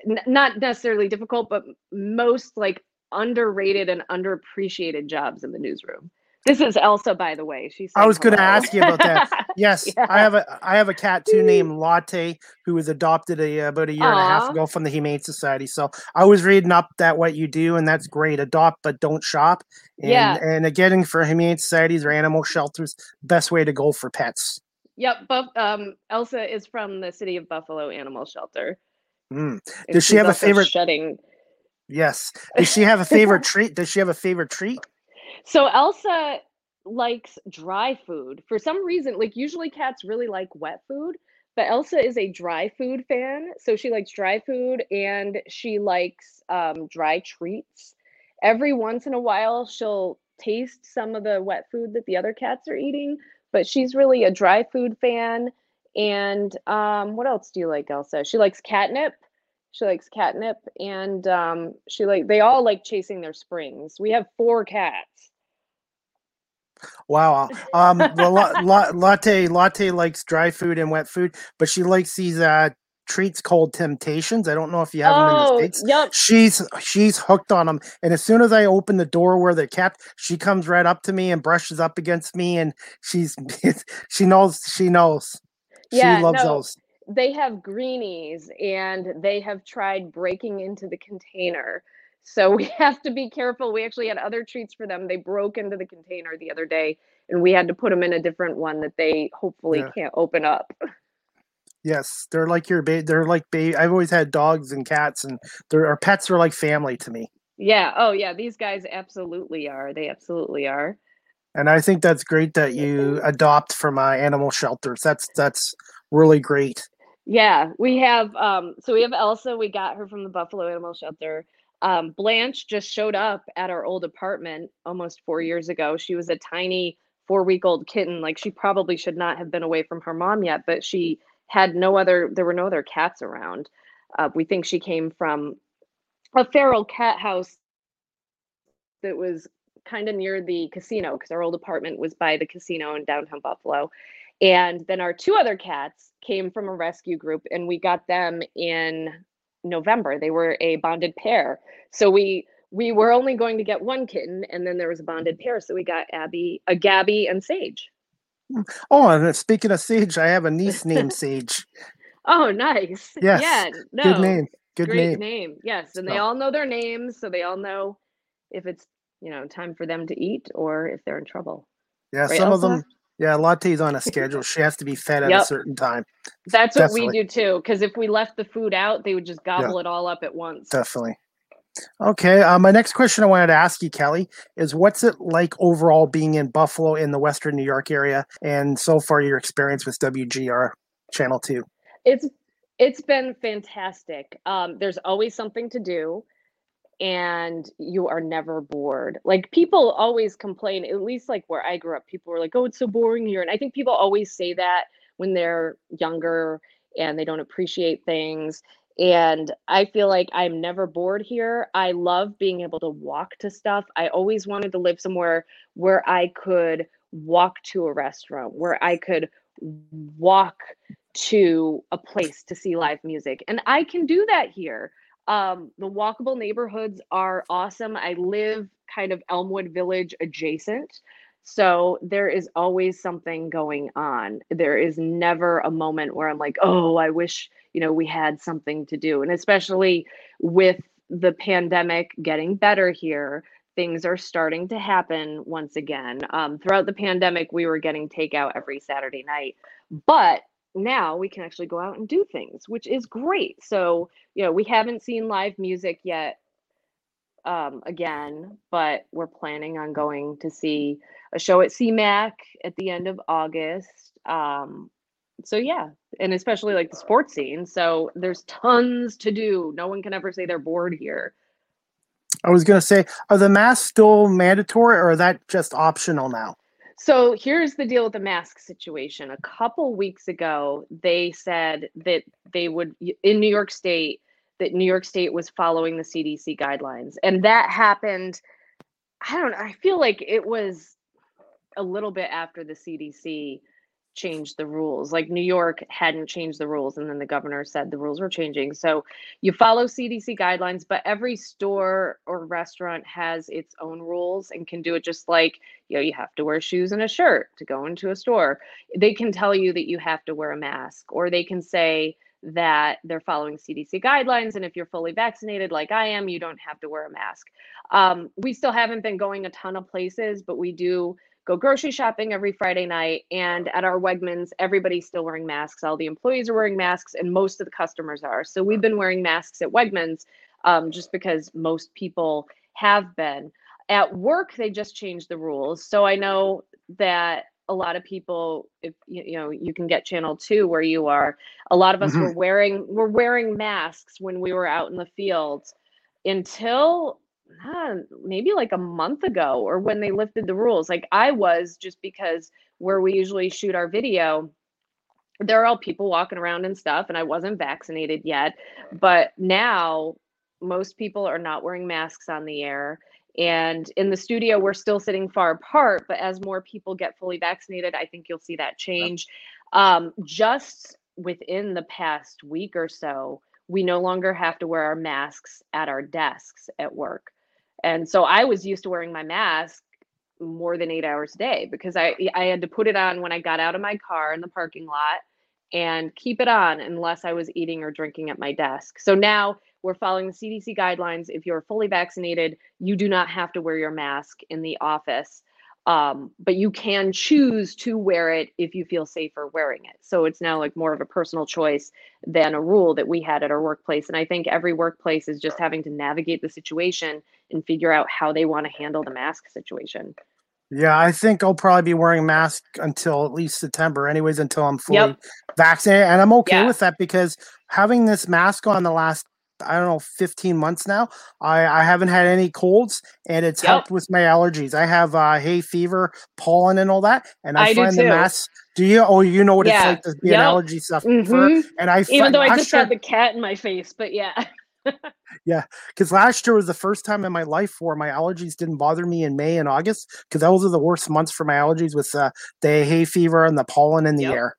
n- not necessarily difficult, but most like underrated and underappreciated jobs in the newsroom. This is Elsa, by the way. She's. I was going to ask you about that. Yes, Yeah. I have a I have a cat too named Latte who was adopted a, about a year and a half ago from the Humane Society. So I was reading up that what you do, and that's great. Adopt but don't shop. And, Yeah. and again, for Humane Societies or animal shelters, best way to go for pets. Yep, Buff, um, Elsa is from the city of Buffalo Animal Shelter. Mm. Does she have a favorite- Shedding. Yes. Does she have a favorite treat? Does she have a favorite treat? So Elsa likes dry food for some reason. Like usually cats really like wet food, but Elsa is a dry food fan. So she likes dry food and she likes um, dry treats. Every once in a while, she'll taste some of the wet food that the other cats are eating, but she's really a dry food fan. And um, what else do you like, Elsa? She likes catnip. She likes catnip, and um, she like they all like chasing their springs. We have four cats. Wow. Um, well, la- la- latte latte likes dry food and wet food, but she likes these uh, treats called Temptations. I don't know if you have them in the Oh, states. yep. She's she's hooked on them, and as soon as I open the door where they're kept, she comes right up to me and brushes up against me, and she's she knows she knows. Yeah, she loves no. those. They have greenies and they have tried breaking into the container. So we have to be careful. We actually had other treats for them. They broke into the container the other day and we had to put them in a different one that they hopefully Yeah. can't open up. Yes, they're like your baby. They're like baby. I've always had dogs and cats, and their our pets are like family to me. Yeah. Oh, yeah. These guys absolutely are. They absolutely are. And I think that's great that you adopt from uh, animal shelters. That's that's really great. Yeah, we have um so we have Elsa, we got her from the Buffalo Animal Shelter. Um Blanche just showed up at our old apartment almost 4 years ago. She was a tiny 4-week-old kitten. Like she probably should not have been away from her mom yet, but she had no other there were no other cats around. Uh, we think she came from a feral cat house that was kind of near the casino because our old apartment was by the casino in downtown Buffalo. And then our two other cats came from a rescue group, and we got them in November. They were a bonded pair. So we we were only going to get one kitten, and then there was a bonded pair. So we got Abby, a Gabby, and Sage. Oh, and uh, speaking of Sage, I have a niece named Sage. Oh, nice. Yes, Yeah. No. Good name. Good Great name. Yes, and they all know their names, so they all know if it's you know time for them to eat or if they're in trouble. Yeah, Right, some of them. Yeah, Latte's on a schedule. She has to be fed at a certain time. That's what we do too. Because if we left the food out, they would just gobble it all up at once. Definitely. Okay. Uh, my next question I wanted to ask you, Kelly, is what's it like overall being in Buffalo in the Western New York area, and so far your experience with WGR Channel Two? It's it's been fantastic. Um, there's always something to do, and you are never bored. Like people always complain, at least like where I grew up, people were like, "Oh, it's so boring here," and I think people always say that when they're younger and they don't appreciate things. And I feel like I'm never bored here. I love being able to walk to stuff. I always wanted to live somewhere where I could walk to a restaurant, where I could walk to a place to see live music. And I can do that here. Um, the walkable neighborhoods are awesome. I live kind of Elmwood Village adjacent. So there is always something going on. There is never a moment where I'm like, oh, I wish, you know, we had something to do. And especially with the pandemic getting better here, things are starting to happen once again. Um, throughout the pandemic, we were getting takeout every Saturday night, but now we can actually go out and do things, which is great. So, you know, we haven't seen live music yet um, again, but we're planning on going to see a show at CMAC at the end of August. Um, so yeah, and especially like the sports scene. So there's tons to do. No one can ever say they're bored here. I was going to say, are the masks still mandatory, or are that just optional now? So here's the deal with the mask situation. A couple weeks ago, they said that they would in New York State that New York State was following the CDC guidelines, and that happened. I don't know. I feel like it was a little bit after the CDC changed the rules. Like New York hadn't changed the rules, and then the governor said the rules were changing. So you follow CDC guidelines, but every store or restaurant has its own rules and can do it just like you know you have to wear shoes and a shirt to go into a store. They can tell you that you have to wear a mask, or they can say that they're following CDC guidelines, and if you're fully vaccinated, like I am, you don't have to wear a mask. Um, we still haven't been going a ton of places, but we do go grocery shopping every Friday night. And at our Wegmans, everybody's still wearing masks. All the employees are wearing masks, and most of the customers are. So we've been wearing masks at Wegmans um, just because most people have been. At work, they just changed the rules. So I know that a lot of people, if you know, you can get channel two where you are. A lot of us Mhm. were wearing were wearing masks when we were out in the fields until uh, maybe like a month ago or when they lifted the rules. Like I was just because where we usually shoot our video, there are all people walking around and stuff, and I wasn't vaccinated yet. But now most people are not wearing masks on the air. And in the studio, we're still sitting far apart, but as more people get fully vaccinated, I think you'll see that change. Um, just within the past week or so, we no longer have to wear our masks at our desks at work. And so I was used to wearing my mask more than eight hours a day because I I had to put it on when I got out of my car in the parking lot and keep it on unless I was eating or drinking at my desk. So now we're following the CDC guidelines. If you're fully vaccinated, you do not have to wear your mask in the office. Um, but you can choose to wear it if you feel safer wearing it. So it's now like more of a personal choice than a rule that we had at our workplace. And I think every workplace is just having to navigate the situation and figure out how they want to handle the mask situation. Yeah, I think I'll probably be wearing a mask until at least September, anyways, until I'm fully yep. vaccinated. And I'm okay yeah. with that because having this mask on the last I don't know, 15 months now. I, I haven't had any colds and it's yep. helped with my allergies. I have uh, hay fever, pollen, and all that. And I, I find the mask. Do you? Oh, you know what yeah. it's like to be yep. an allergy stuff. Mm-hmm. and I even though I just year, had the cat in my face, but yeah. yeah, because last year was the first time in my life where my allergies didn't bother me in May and August because those are the worst months for my allergies with uh, the hay fever and the pollen in the yep. air.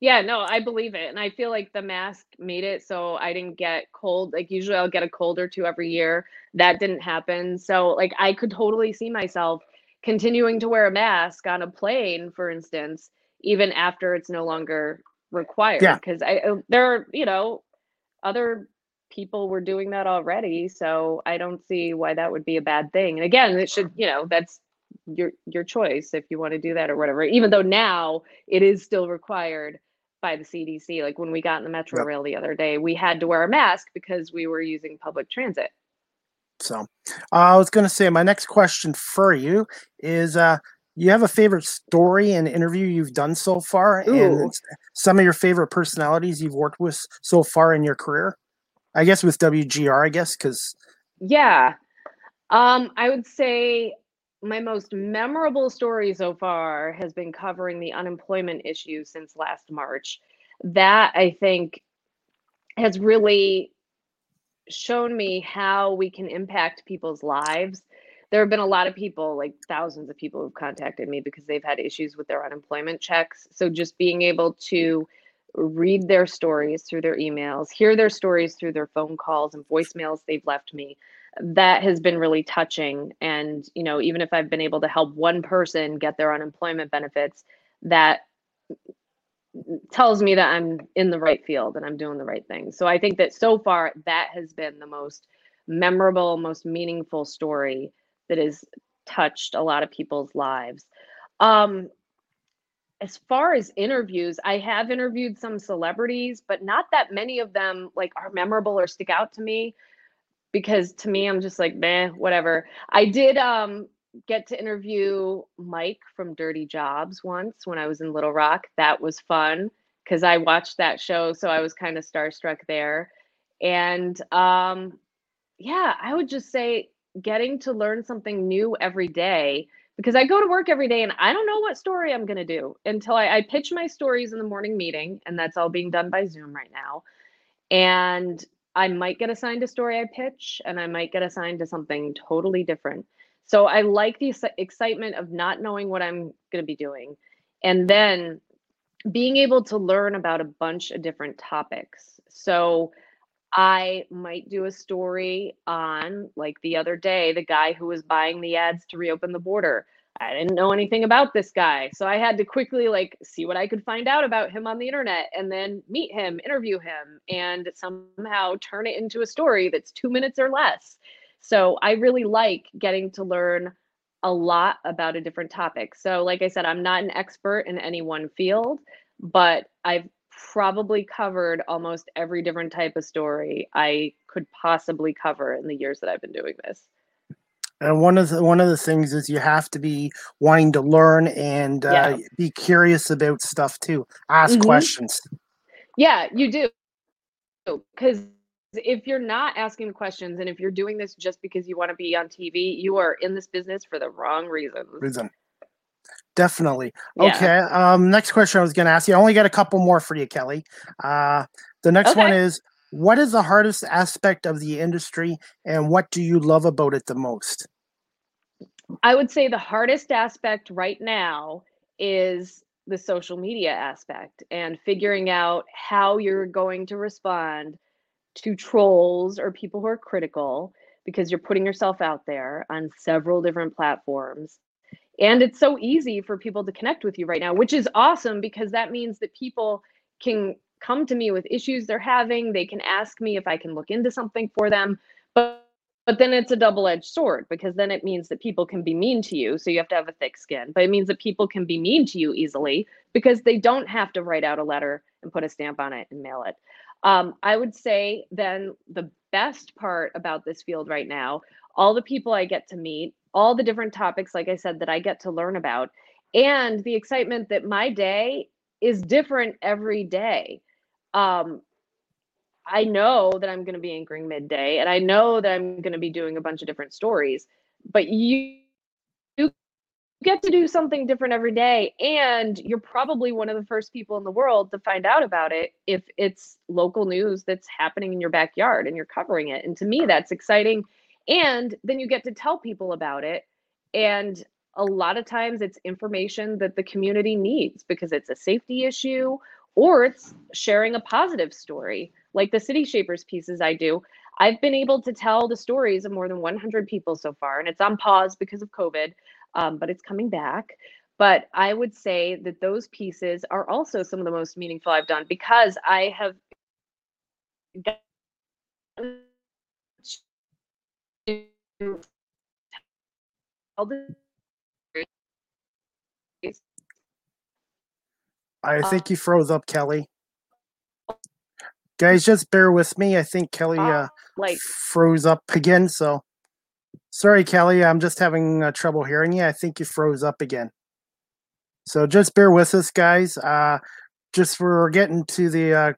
Yeah, no, I believe it. And I feel like the mask made it so I didn't get cold. Like usually I'll get a cold or two every year. That didn't happen. So like I could totally see myself continuing to wear a mask on a plane, for instance, even after it's no longer required. Yeah. Because I uh, there are, you know, other people were doing that already. So I don't see why that would be a bad thing. And again, it should, you know, that's your your choice if you want to do that or whatever. Even though now it is still required by the CDC. Like when we got in the metro yep. rail the other day, we had to wear a mask because we were using public transit. So, uh, I was going to say my next question for you is uh, you have a favorite story and interview you've done so far Ooh. and some of your favorite personalities you've worked with so far in your career? I guess with WGR, I guess cuz Yeah. Um I would say my most memorable story so far has been covering the unemployment issue since last March. That I think has really shown me how we can impact people's lives. There have been a lot of people, like thousands of people, who've contacted me because they've had issues with their unemployment checks. So just being able to read their stories through their emails, hear their stories through their phone calls and voicemails they've left me that has been really touching. And you know even if i've been able to help one person get their unemployment benefits that tells me that i'm in the right field and i'm doing the right thing. So i think that so far that has been the most memorable most meaningful story that has touched a lot of people's lives. Um as far as interviews i have interviewed some celebrities but not that many of them like are memorable or stick out to me because to me I'm just like, man, whatever. I did um get to interview Mike from Dirty Jobs once when I was in Little Rock. That was fun because I watched that show, so I was kind of starstruck there. And um yeah, I would just say getting to learn something new every day because I go to work every day and I don't know what story I'm going to do until I, I pitch my stories in the morning meeting, and that's all being done by Zoom right now. And I might get assigned a story I pitch and I might get assigned to something totally different. So I like the excitement of not knowing what I'm going to be doing. And then being able to learn about a bunch of different topics. So I might do a story on, like the other day, the guy who was buying the ads to reopen the border. I didn't know anything about this guy. So I had to quickly like see what I could find out about him on the internet and then meet him, interview him, and somehow turn it into a story that's two minutes or less. So I really like getting to learn a lot about a different topic. So, like I said, I'm not an expert in any one field, but I've probably covered almost every different type of story I could possibly cover in the years that I've been doing this. And one of the one of the things is you have to be wanting to learn and uh, yeah. be curious about stuff too. Ask mm-hmm. questions. Yeah, you do. Because if you're not asking questions and if you're doing this just because you want to be on TV, you are in this business for the wrong reasons. Reason. Definitely. Yeah. Okay. Um, next question I was going to ask you. I only got a couple more for you, Kelly. Uh, the next okay. one is what is the hardest aspect of the industry and what do you love about it the most? I would say the hardest aspect right now is the social media aspect and figuring out how you're going to respond to trolls or people who are critical because you're putting yourself out there on several different platforms. And it's so easy for people to connect with you right now, which is awesome because that means that people can come to me with issues they're having. They can ask me if I can look into something for them. But but then it's a double-edged sword because then it means that people can be mean to you so you have to have a thick skin but it means that people can be mean to you easily because they don't have to write out a letter and put a stamp on it and mail it um, i would say then the best part about this field right now all the people i get to meet all the different topics like i said that i get to learn about and the excitement that my day is different every day um, I know that I'm going to be anchoring midday and I know that I'm going to be doing a bunch of different stories, but you, you get to do something different every day. And you're probably one of the first people in the world to find out about it if it's local news that's happening in your backyard and you're covering it. And to me, that's exciting. And then you get to tell people about it. And a lot of times it's information that the community needs because it's a safety issue or it's sharing a positive story like the city shapers pieces i do. I've been able to tell the stories of more than 100 people so far and it's on pause because of covid um, but it's coming back. But i would say that those pieces are also some of the most meaningful i've done because i have I think you froze up, Kelly. Guys, just bear with me. I think Kelly uh, like froze up again. So sorry, Kelly. I'm just having uh, trouble hearing you. I think you froze up again. So just bear with us, guys. Uh, just we're getting to the uh,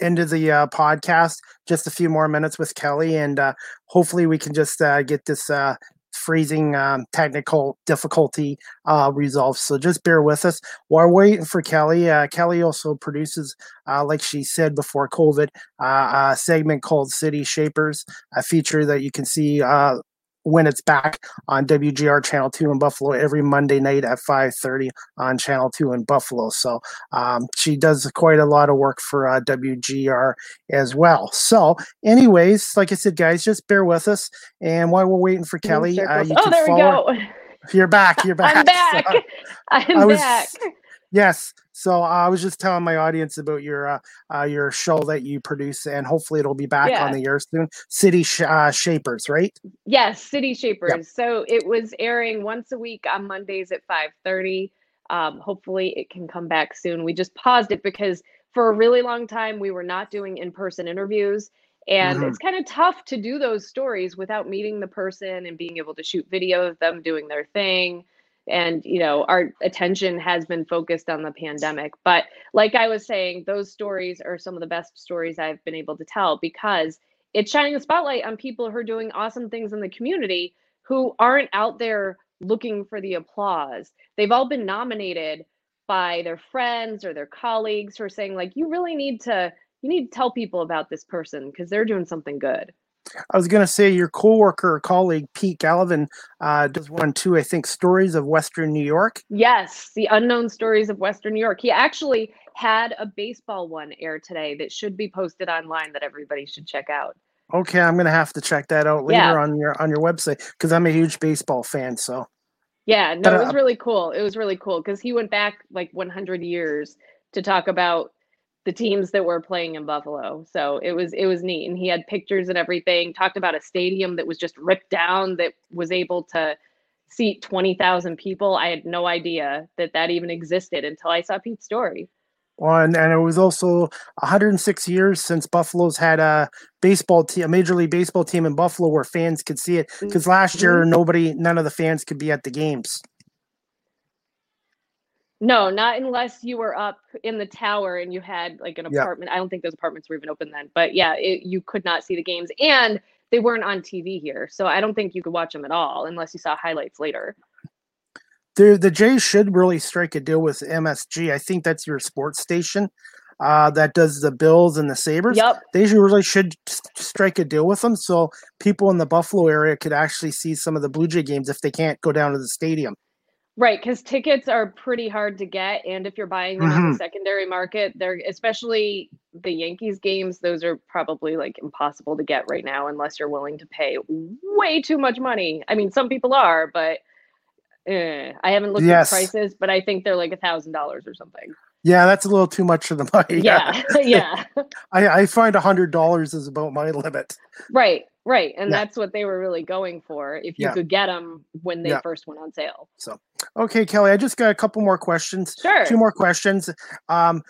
end of the uh, podcast. Just a few more minutes with Kelly, and uh, hopefully we can just uh, get this uh, freezing um, technical difficulty uh, resolved. So just bear with us while waiting for Kelly. Uh, Kelly also produces, uh, like she said before COVID, uh, a segment called City Shapers, a feature that you can see uh, when it's back on WGR Channel 2 in Buffalo every Monday night at 5.30 on Channel 2 in Buffalo. So um, she does quite a lot of work for uh, WGR as well. So anyways, like I said, guys, just bear with us. And while we're waiting for Kelly, uh, oh, there we go. You're back. You're back. I'm back. So, I'm I was, back. Yes. So uh, I was just telling my audience about your uh, uh, your show that you produce, and hopefully it'll be back Yeah. on the air soon. City Sh- uh, Shapers, right? Yes, City Shapers. So it was airing once a week on Mondays at 5:30. Um, hopefully it can come back soon. We just paused it because for a really long time we were not doing in-person interviews. And Mhm. it's kind of tough to do those stories without meeting the person and being able to shoot video of them doing their thing. And, you know, our attention has been focused on the pandemic. But like I was saying, those stories are some of the best stories I've been able to tell because it's shining a spotlight on people who are doing awesome things in the community who aren't out there looking for the applause. They've all been nominated by their friends or their colleagues who are saying like you really need to you need to tell people about this person because they're doing something good. I was going to say your coworker or colleague Pete Gallivan uh, does one too. I think stories of Western New York. Yes, the unknown stories of Western New York. He actually had a baseball one air today that should be posted online that everybody should check out. Okay, I'm going to have to check that out later Yeah. on your on your website because I'm a huge baseball fan. So Yeah, no, But, it was uh, really cool. It was really cool because he went back like 100 years to talk about the teams that were playing in Buffalo. So it was it was neat, and he had pictures and everything. Talked about a stadium that was just ripped down that was able to seat 20,000 people. I had no idea that that even existed until I saw Pete's story. Well, and, and it was also 106 years since Buffalo's had a baseball team, a major league baseball team in Buffalo where fans could see it. Because last year, mm-hmm. nobody, none of the fans could be at the games. No, not unless you were up in the tower and you had like an Yeah. apartment. I don't think those apartments were even open then. But yeah, it, you could not see the games and they weren't on TV here. So I don't think you could watch them at all unless you saw highlights later. The the Jays should really strike a deal with MSG. I think that's your sports station. uh, that does the Bills and the Sabres. Yep. They should really should strike a deal with them so people in the Buffalo area could actually see some of the Blue Jay games if they can't go down to the stadium. Right, because tickets are pretty hard to get, and if you're buying them mm-hmm. on the secondary market, they're especially the Yankees games. Those are probably like impossible to get right now unless you're willing to pay way too much money. I mean, some people are, but eh, I haven't looked yes. at prices, but I think they're like a thousand dollars or something. Yeah, that's a little too much for the money. Yeah, yeah. I, I find a hundred dollars is about my limit. Right, right, and yeah. that's what they were really going for. If you yeah. could get them when they yeah. first went on sale. So, okay, Kelly, I just got a couple more questions. Sure. Two more questions. Um,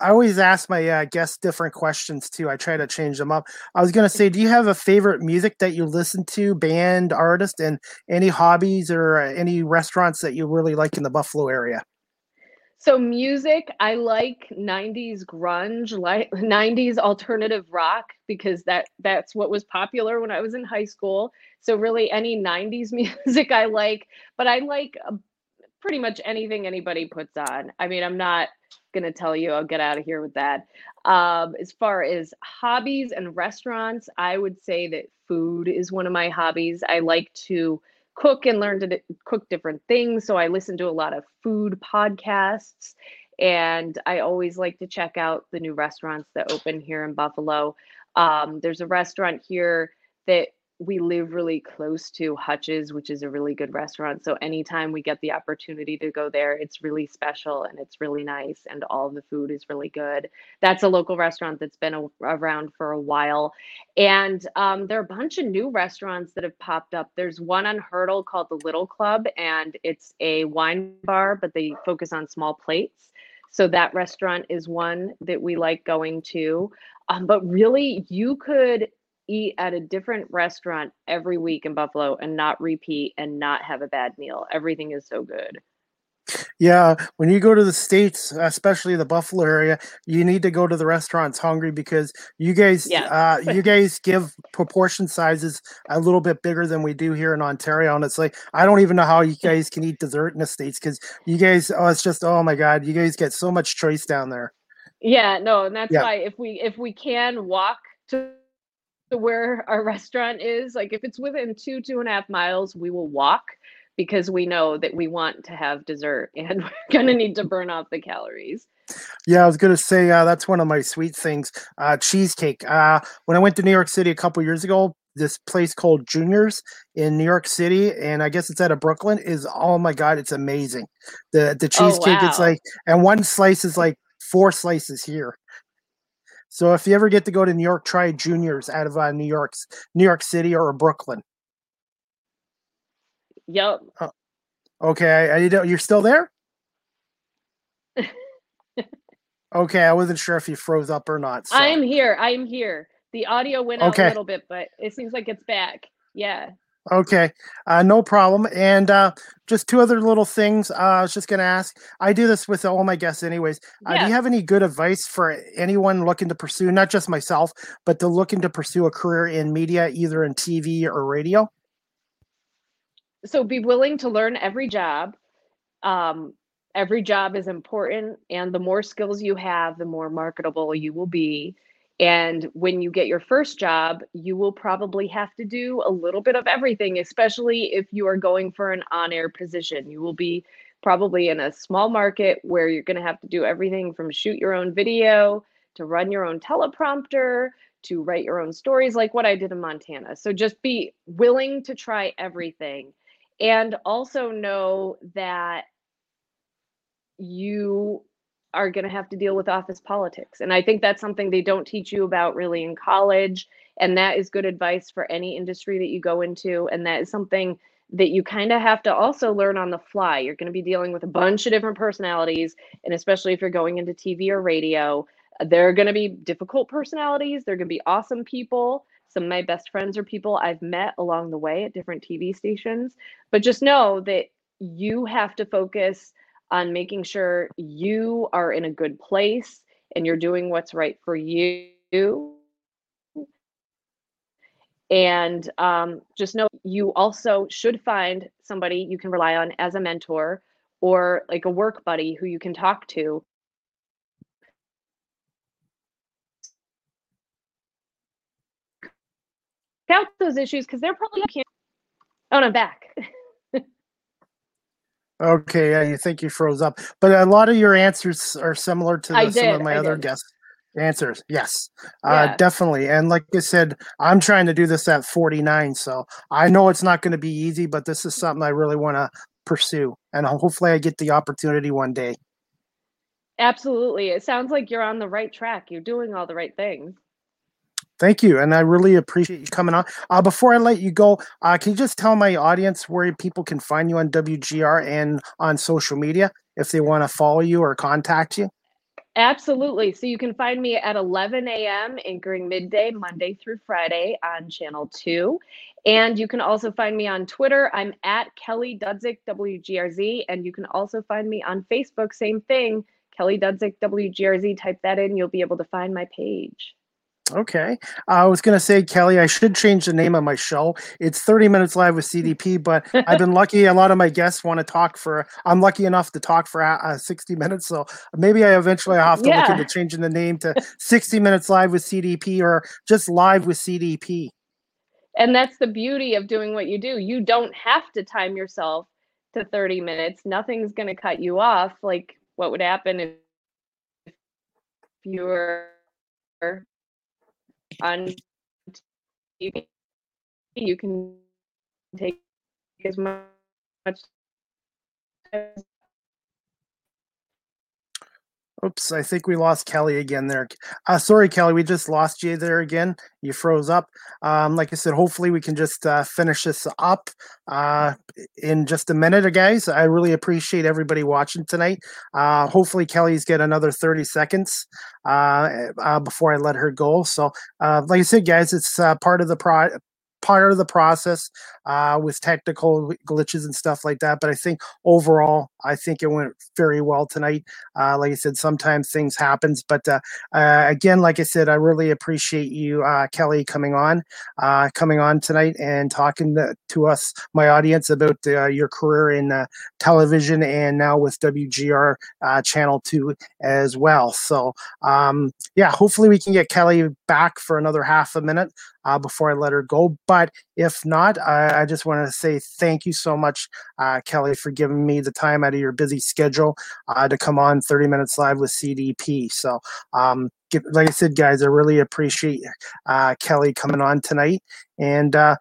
I always ask my uh, guests different questions too. I try to change them up. I was going to say, do you have a favorite music that you listen to, band, artist, and any hobbies or uh, any restaurants that you really like in the Buffalo area? So music, I like 90s grunge, like 90s alternative rock because that that's what was popular when I was in high school. So really any 90s music I like, but I like uh, pretty much anything anybody puts on. I mean, I'm not going to tell you I'll get out of here with that. Um, as far as hobbies and restaurants, I would say that food is one of my hobbies. I like to cook and learn to cook different things. So I listen to a lot of food podcasts. And I always like to check out the new restaurants that open here in Buffalo. Um, there's a restaurant here that we live really close to Hutch's, which is a really good restaurant. So anytime we get the opportunity to go there, it's really special and it's really nice, and all the food is really good. That's a local restaurant that's been a, around for a while, and um, there are a bunch of new restaurants that have popped up. There's one on Hertel called the Little Club, and it's a wine bar, but they focus on small plates. So that restaurant is one that we like going to. Um, but really, you could eat at a different restaurant every week in Buffalo and not repeat and not have a bad meal. Everything is so good. Yeah, when you go to the states, especially the Buffalo area, you need to go to the restaurants hungry because you guys, yeah. uh, you guys give proportion sizes a little bit bigger than we do here in Ontario, and it's like I don't even know how you guys can eat dessert in the states because you guys, oh, it's just oh my god, you guys get so much choice down there. Yeah, no, and that's yeah. why if we if we can walk to to where our restaurant is. Like if it's within two, two and a half miles, we will walk because we know that we want to have dessert and we're going to need to burn off the calories. Yeah, I was going to say uh, that's one of my sweet things uh, cheesecake. Uh, when I went to New York City a couple years ago, this place called Juniors in New York City, and I guess it's out of Brooklyn, is oh my God, it's amazing. The the oh, cheesecake, oh, wow. it's like, and one slice is like four slices here. So if you ever get to go to New York, try juniors out of uh, New York's New York City or Brooklyn. Yep. Uh, okay, I, I, you're still there. okay, I wasn't sure if you froze up or not. So. I'm here. I'm here. The audio went out a little bit, but it seems like it's back. Yeah. Okay, uh, no problem. And uh, just two other little things. Uh, I was just going to ask. I do this with all my guests, anyways. Uh, yeah. do you have any good advice for anyone looking to pursue, not just myself, but to looking to pursue a career in media, either in TV or radio? So be willing to learn every job. Um, every job is important, and the more skills you have, the more marketable you will be. And when you get your first job, you will probably have to do a little bit of everything, especially if you are going for an on air position. You will be probably in a small market where you're going to have to do everything from shoot your own video to run your own teleprompter to write your own stories, like what I did in Montana. So just be willing to try everything. And also know that you are going to have to deal with office politics. And I think that's something they don't teach you about really in college. And that is good advice for any industry that you go into. And that is something that you kind of have to also learn on the fly. You're going to be dealing with a bunch of different personalities. And especially if you're going into TV or radio, there are going to be difficult personalities. They're going to be awesome people. Some of my best friends are people I've met along the way at different TV stations. But just know that you have to focus on making sure you are in a good place and you're doing what's right for you. And um, just know you also should find somebody you can rely on as a mentor or like a work buddy who you can talk to. Out those issues because they're probably. Oh, no, I'm back. Okay, yeah, you think you froze up, but a lot of your answers are similar to the, some of my I other did. guests answers. Yes, uh, Yeah. definitely. And like I said, I'm trying to do this at 49, so I know it's not going to be easy, but this is something I really want to pursue, and hopefully, I get the opportunity one day. Absolutely. It sounds like you're on the right track. You're doing all the right things. Thank you, and I really appreciate you coming on. Uh, before I let you go, uh, can you just tell my audience where people can find you on WGR and on social media if they want to follow you or contact you? Absolutely. So you can find me at 11 a.m. anchoring midday, Monday through Friday on Channel 2. And you can also find me on Twitter. I'm at Kelly Dudzik WGRZ. And you can also find me on Facebook. Same thing, Kelly Dudzik WGRZ. Type that in, you'll be able to find my page. Okay. I was going to say, Kelly, I should change the name of my show. It's 30 Minutes Live with CDP, but I've been lucky. A lot of my guests want to talk for, I'm lucky enough to talk for uh, 60 minutes. So maybe I eventually I have to look into changing the name to 60 Minutes Live with CDP or just Live with CDP. And that's the beauty of doing what you do. You don't have to time yourself to 30 minutes. Nothing's going to cut you off. Like what would happen if you were on TV? You can take as much as Oops, I think we lost Kelly again there. Uh, sorry, Kelly, we just lost you there again. You froze up. Um, like I said, hopefully we can just uh, finish this up uh, in just a minute, guys. I really appreciate everybody watching tonight. Uh, hopefully, Kelly's get another 30 seconds uh, uh, before I let her go. So, like I said, guys, it's part of the pro. Part of the process uh, with technical glitches and stuff like that, but I think overall, I think it went very well tonight. Uh, like I said, sometimes things happens, but uh, uh, again, like I said, I really appreciate you, uh, Kelly, coming on, uh, coming on tonight and talking to, to us, my audience, about your career in television and now with WGR Channel Two as well. So, um, yeah, hopefully we can get Kelly back for another half a minute uh, before I let her go. But if not, I, I just want to say thank you so much, uh, Kelly, for giving me the time out of your busy schedule uh, to come on 30 Minutes Live with CDP. So, um, get, like I said, guys, I really appreciate uh, Kelly coming on tonight. And uh,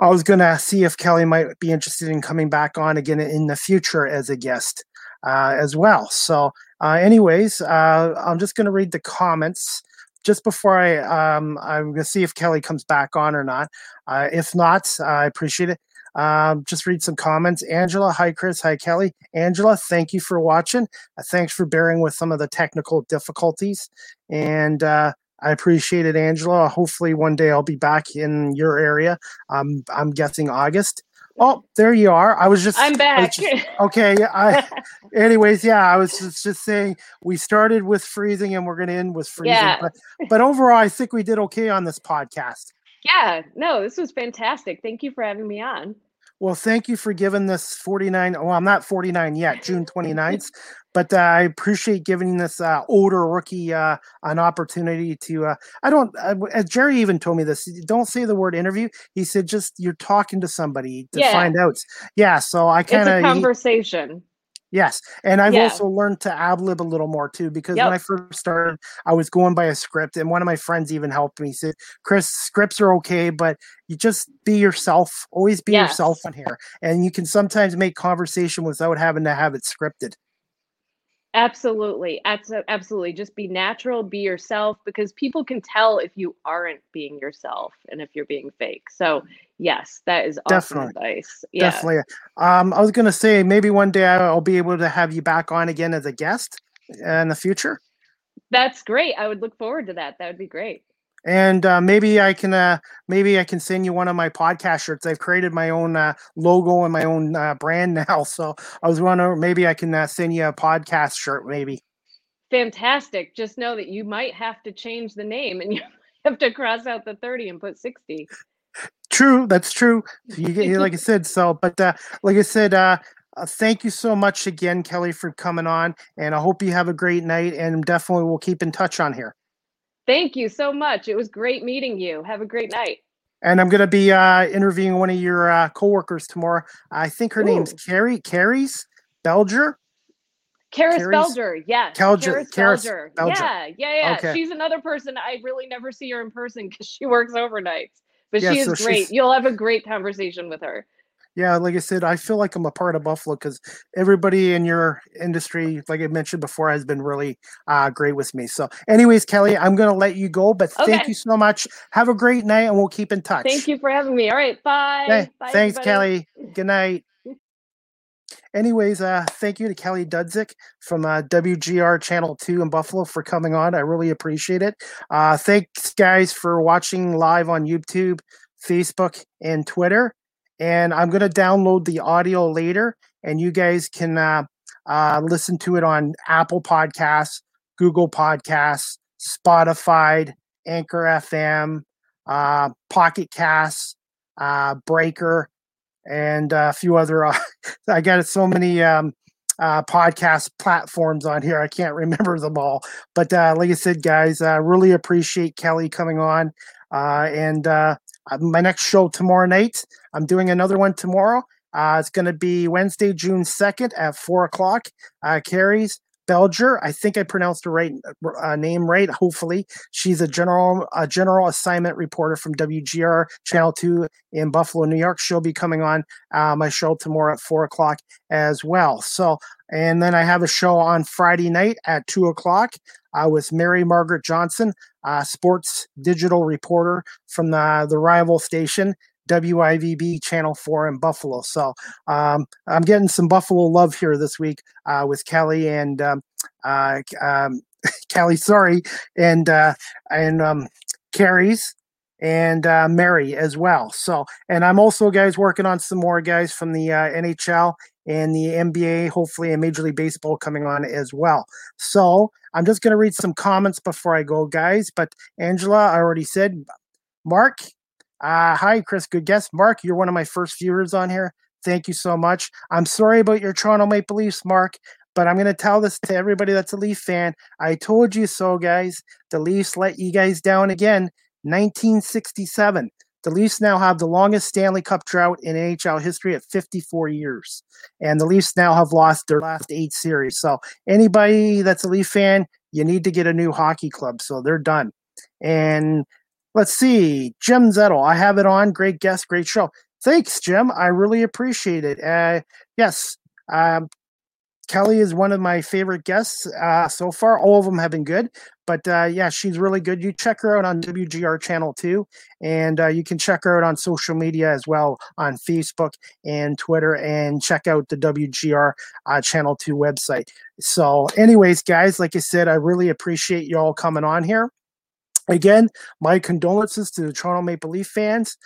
I was going to see if Kelly might be interested in coming back on again in the future as a guest uh, as well. So, anyways, I'm just going to read the comments just before I um, I'm gonna see if Kelly comes back on or not. Uh, if not, I appreciate it. Um, just read some comments. Angela, hi Chris, hi Kelly. Angela, thank you for watching. Uh, thanks for bearing with some of the technical difficulties, and uh, I appreciate it, Angela. Hopefully, one day I'll be back in your area. Um, I'm guessing August. Oh, there you are. I was just I'm back. just- okay. yeah, I anyways, yeah, I was just, just saying we started with freezing and we're gonna end with freezing. Yeah. But but overall I think we did okay on this podcast. yeah, no, this was fantastic. Thank you for having me on. Well, thank you for giving this 49. Well, I'm not 49 yet, June 29th, but uh, I appreciate giving this uh, older rookie uh, an opportunity to. Uh, I don't, uh, as Jerry even told me this, don't say the word interview. He said just you're talking to somebody to Yeah. find out. Yeah. So I kind of. conversation. Yes, and I've Yeah. also learned to ad lib a little more too because Yep. when I first started, I was going by a script, and one of my friends even helped me. He said, "Chris, scripts are okay, but you just be yourself. Always be yourself in here, and you can sometimes make conversation without having to have it scripted." Absolutely. Absolutely. Just be natural, be yourself, because people can tell if you aren't being yourself and if you're being fake. So, yes, that is awesome Definitely. advice. Yeah. Definitely. Um, I was gonna say maybe one day I'll be able to have you back on again as a guest in the future. That's great. I would look forward to that. That would be great. And uh, maybe I can uh, maybe I can send you one of my podcast shirts. I've created my own uh, logo and my own uh, brand now, so I was wondering maybe I can uh, send you a podcast shirt. Maybe Fantastic. Just know that you might have to change the name and you have to cross out the 30 and put 60. true, that's true. You get like I said. So, but uh, like I said, uh, thank you so much again, Kelly, for coming on, and I hope you have a great night. And definitely, we'll keep in touch on here. Thank you so much. It was great meeting you. Have a great night. and I'm going to be uh, interviewing one of your uh, coworkers tomorrow. I think her Ooh. name's Carrie Carrie's Belger. Karys Belger, yes. Karys Belger. Yeah, yeah, yeah. Okay. She's another person I really never see her in person because she works overnights. But yeah, she is so great. You'll have a great conversation with her yeah, like I said, I feel like I'm a part of Buffalo because everybody in your industry, like I mentioned before, has been really uh, great with me. So, anyways, Kelly, I'm going to let you go, but okay. thank you so much. Have a great night, and we'll keep in touch. Thank you for having me. All right, bye. Okay. bye Thanks, everybody. Kelly. Good night. Anyways, uh, thank you to Kelly Dudzik from uh, WGR Channel 2 in Buffalo for coming on. I really appreciate it. Uh, thanks, guys, for watching live on YouTube, Facebook, and Twitter and I'm going to download the audio later, and you guys can uh, uh, listen to it on Apple Podcasts, Google Podcasts, Spotify, Anchor FM, uh, Pocket Casts, uh, Breaker, and a few other. Uh, I got so many um, uh, podcast platforms on here. I can't remember them all. But uh, like I said, guys, I really appreciate Kelly coming on. Uh, and uh, my next show tomorrow night, I'm doing another one tomorrow. Uh, it's going to be Wednesday, June 2nd at 4 o'clock. Uh, Carrie's Belger, I think I pronounced the right uh, name right. Hopefully, she's a general a general assignment reporter from WGR Channel Two in Buffalo, New York. She'll be coming on uh, my show tomorrow at four o'clock as well. So, and then I have a show on Friday night at two o'clock uh, with Mary Margaret Johnson, uh, sports digital reporter from the the rival station. WIVB Channel 4 in Buffalo. So um, I'm getting some Buffalo love here this week uh, with Kelly and um, uh, um, Kelly, sorry, and uh, and um, Carrie's and uh, Mary as well. So, and I'm also guys working on some more guys from the uh, NHL and the NBA, hopefully, and Major League Baseball coming on as well. So, I'm just going to read some comments before I go, guys. But Angela, I already said, Mark, uh, hi, Chris. Good guest. Mark, you're one of my first viewers on here. Thank you so much. I'm sorry about your Toronto Maple Leafs, Mark, but I'm going to tell this to everybody that's a Leaf fan. I told you so, guys. The Leafs let you guys down again. 1967. The Leafs now have the longest Stanley Cup drought in NHL history at 54 years. And the Leafs now have lost their last eight series. So, anybody that's a Leaf fan, you need to get a new hockey club. So, they're done. And Let's see. Jim Zettel, I have it on. Great guest, great show. Thanks, Jim. I really appreciate it. Uh, yes, um, Kelly is one of my favorite guests uh, so far. All of them have been good, but uh, yeah, she's really good. You check her out on WGR channel two, and uh, you can check her out on social media as well on Facebook and Twitter, and check out the WGR uh, channel two website. So, anyways, guys, like I said, I really appreciate you all coming on here. Again, my condolences to the Toronto Maple Leaf fans.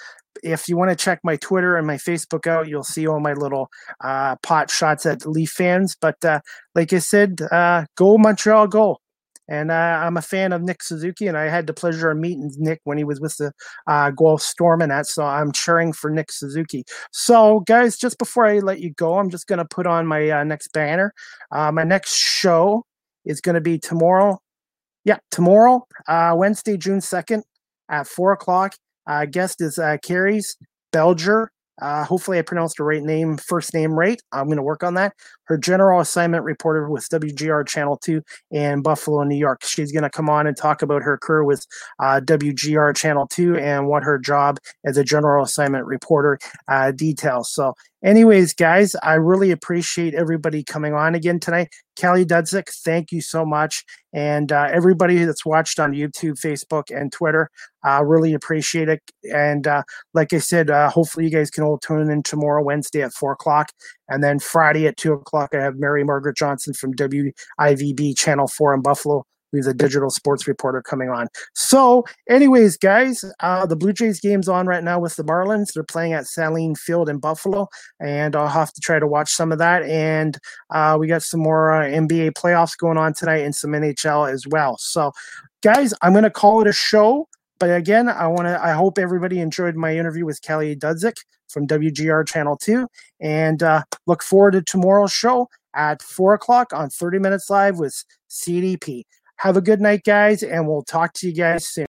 If you want to check my Twitter and my Facebook out, you'll see all my little uh, pot shots at Leaf fans. But uh, like I said, uh, go Montreal, go! And uh, I'm a fan of Nick Suzuki, and I had the pleasure of meeting Nick when he was with the uh, Guelph Storm and that. So I'm cheering for Nick Suzuki. So, guys, just before I let you go, I'm just going to put on my uh, next banner. Uh, my next show is going to be tomorrow, yeah, tomorrow, uh, Wednesday, June 2nd at 4 o'clock. Uh, guest is uh, Carrie's Belger. Uh, hopefully, I pronounced the right name, first name right. I'm going to work on that. Her general assignment reporter with WGR Channel 2 in Buffalo, New York. She's going to come on and talk about her career with uh, WGR Channel 2 and what her job as a general assignment reporter uh, details. So, anyways, guys, I really appreciate everybody coming on again tonight. Kelly Dudzik, thank you so much. And uh, everybody that's watched on YouTube, Facebook, and Twitter, uh, really appreciate it. And uh, like I said, uh, hopefully you guys can all tune in tomorrow, Wednesday at 4 o'clock. And then Friday at 2 o'clock, I have Mary Margaret Johnson from WIVB Channel 4 in Buffalo who's a digital sports reporter coming on. So, anyways, guys, uh, the Blue Jays game's on right now with the Marlins. They're playing at Sahlen Field in Buffalo, and I'll have to try to watch some of that. And uh, we got some more uh, NBA playoffs going on tonight and some NHL as well. So, guys, I'm going to call it a show. But again, I want to. I hope everybody enjoyed my interview with Kelly Dudzik from WGR Channel Two, and uh, look forward to tomorrow's show at four o'clock on 30 Minutes Live with CDP. Have a good night, guys, and we'll talk to you guys soon.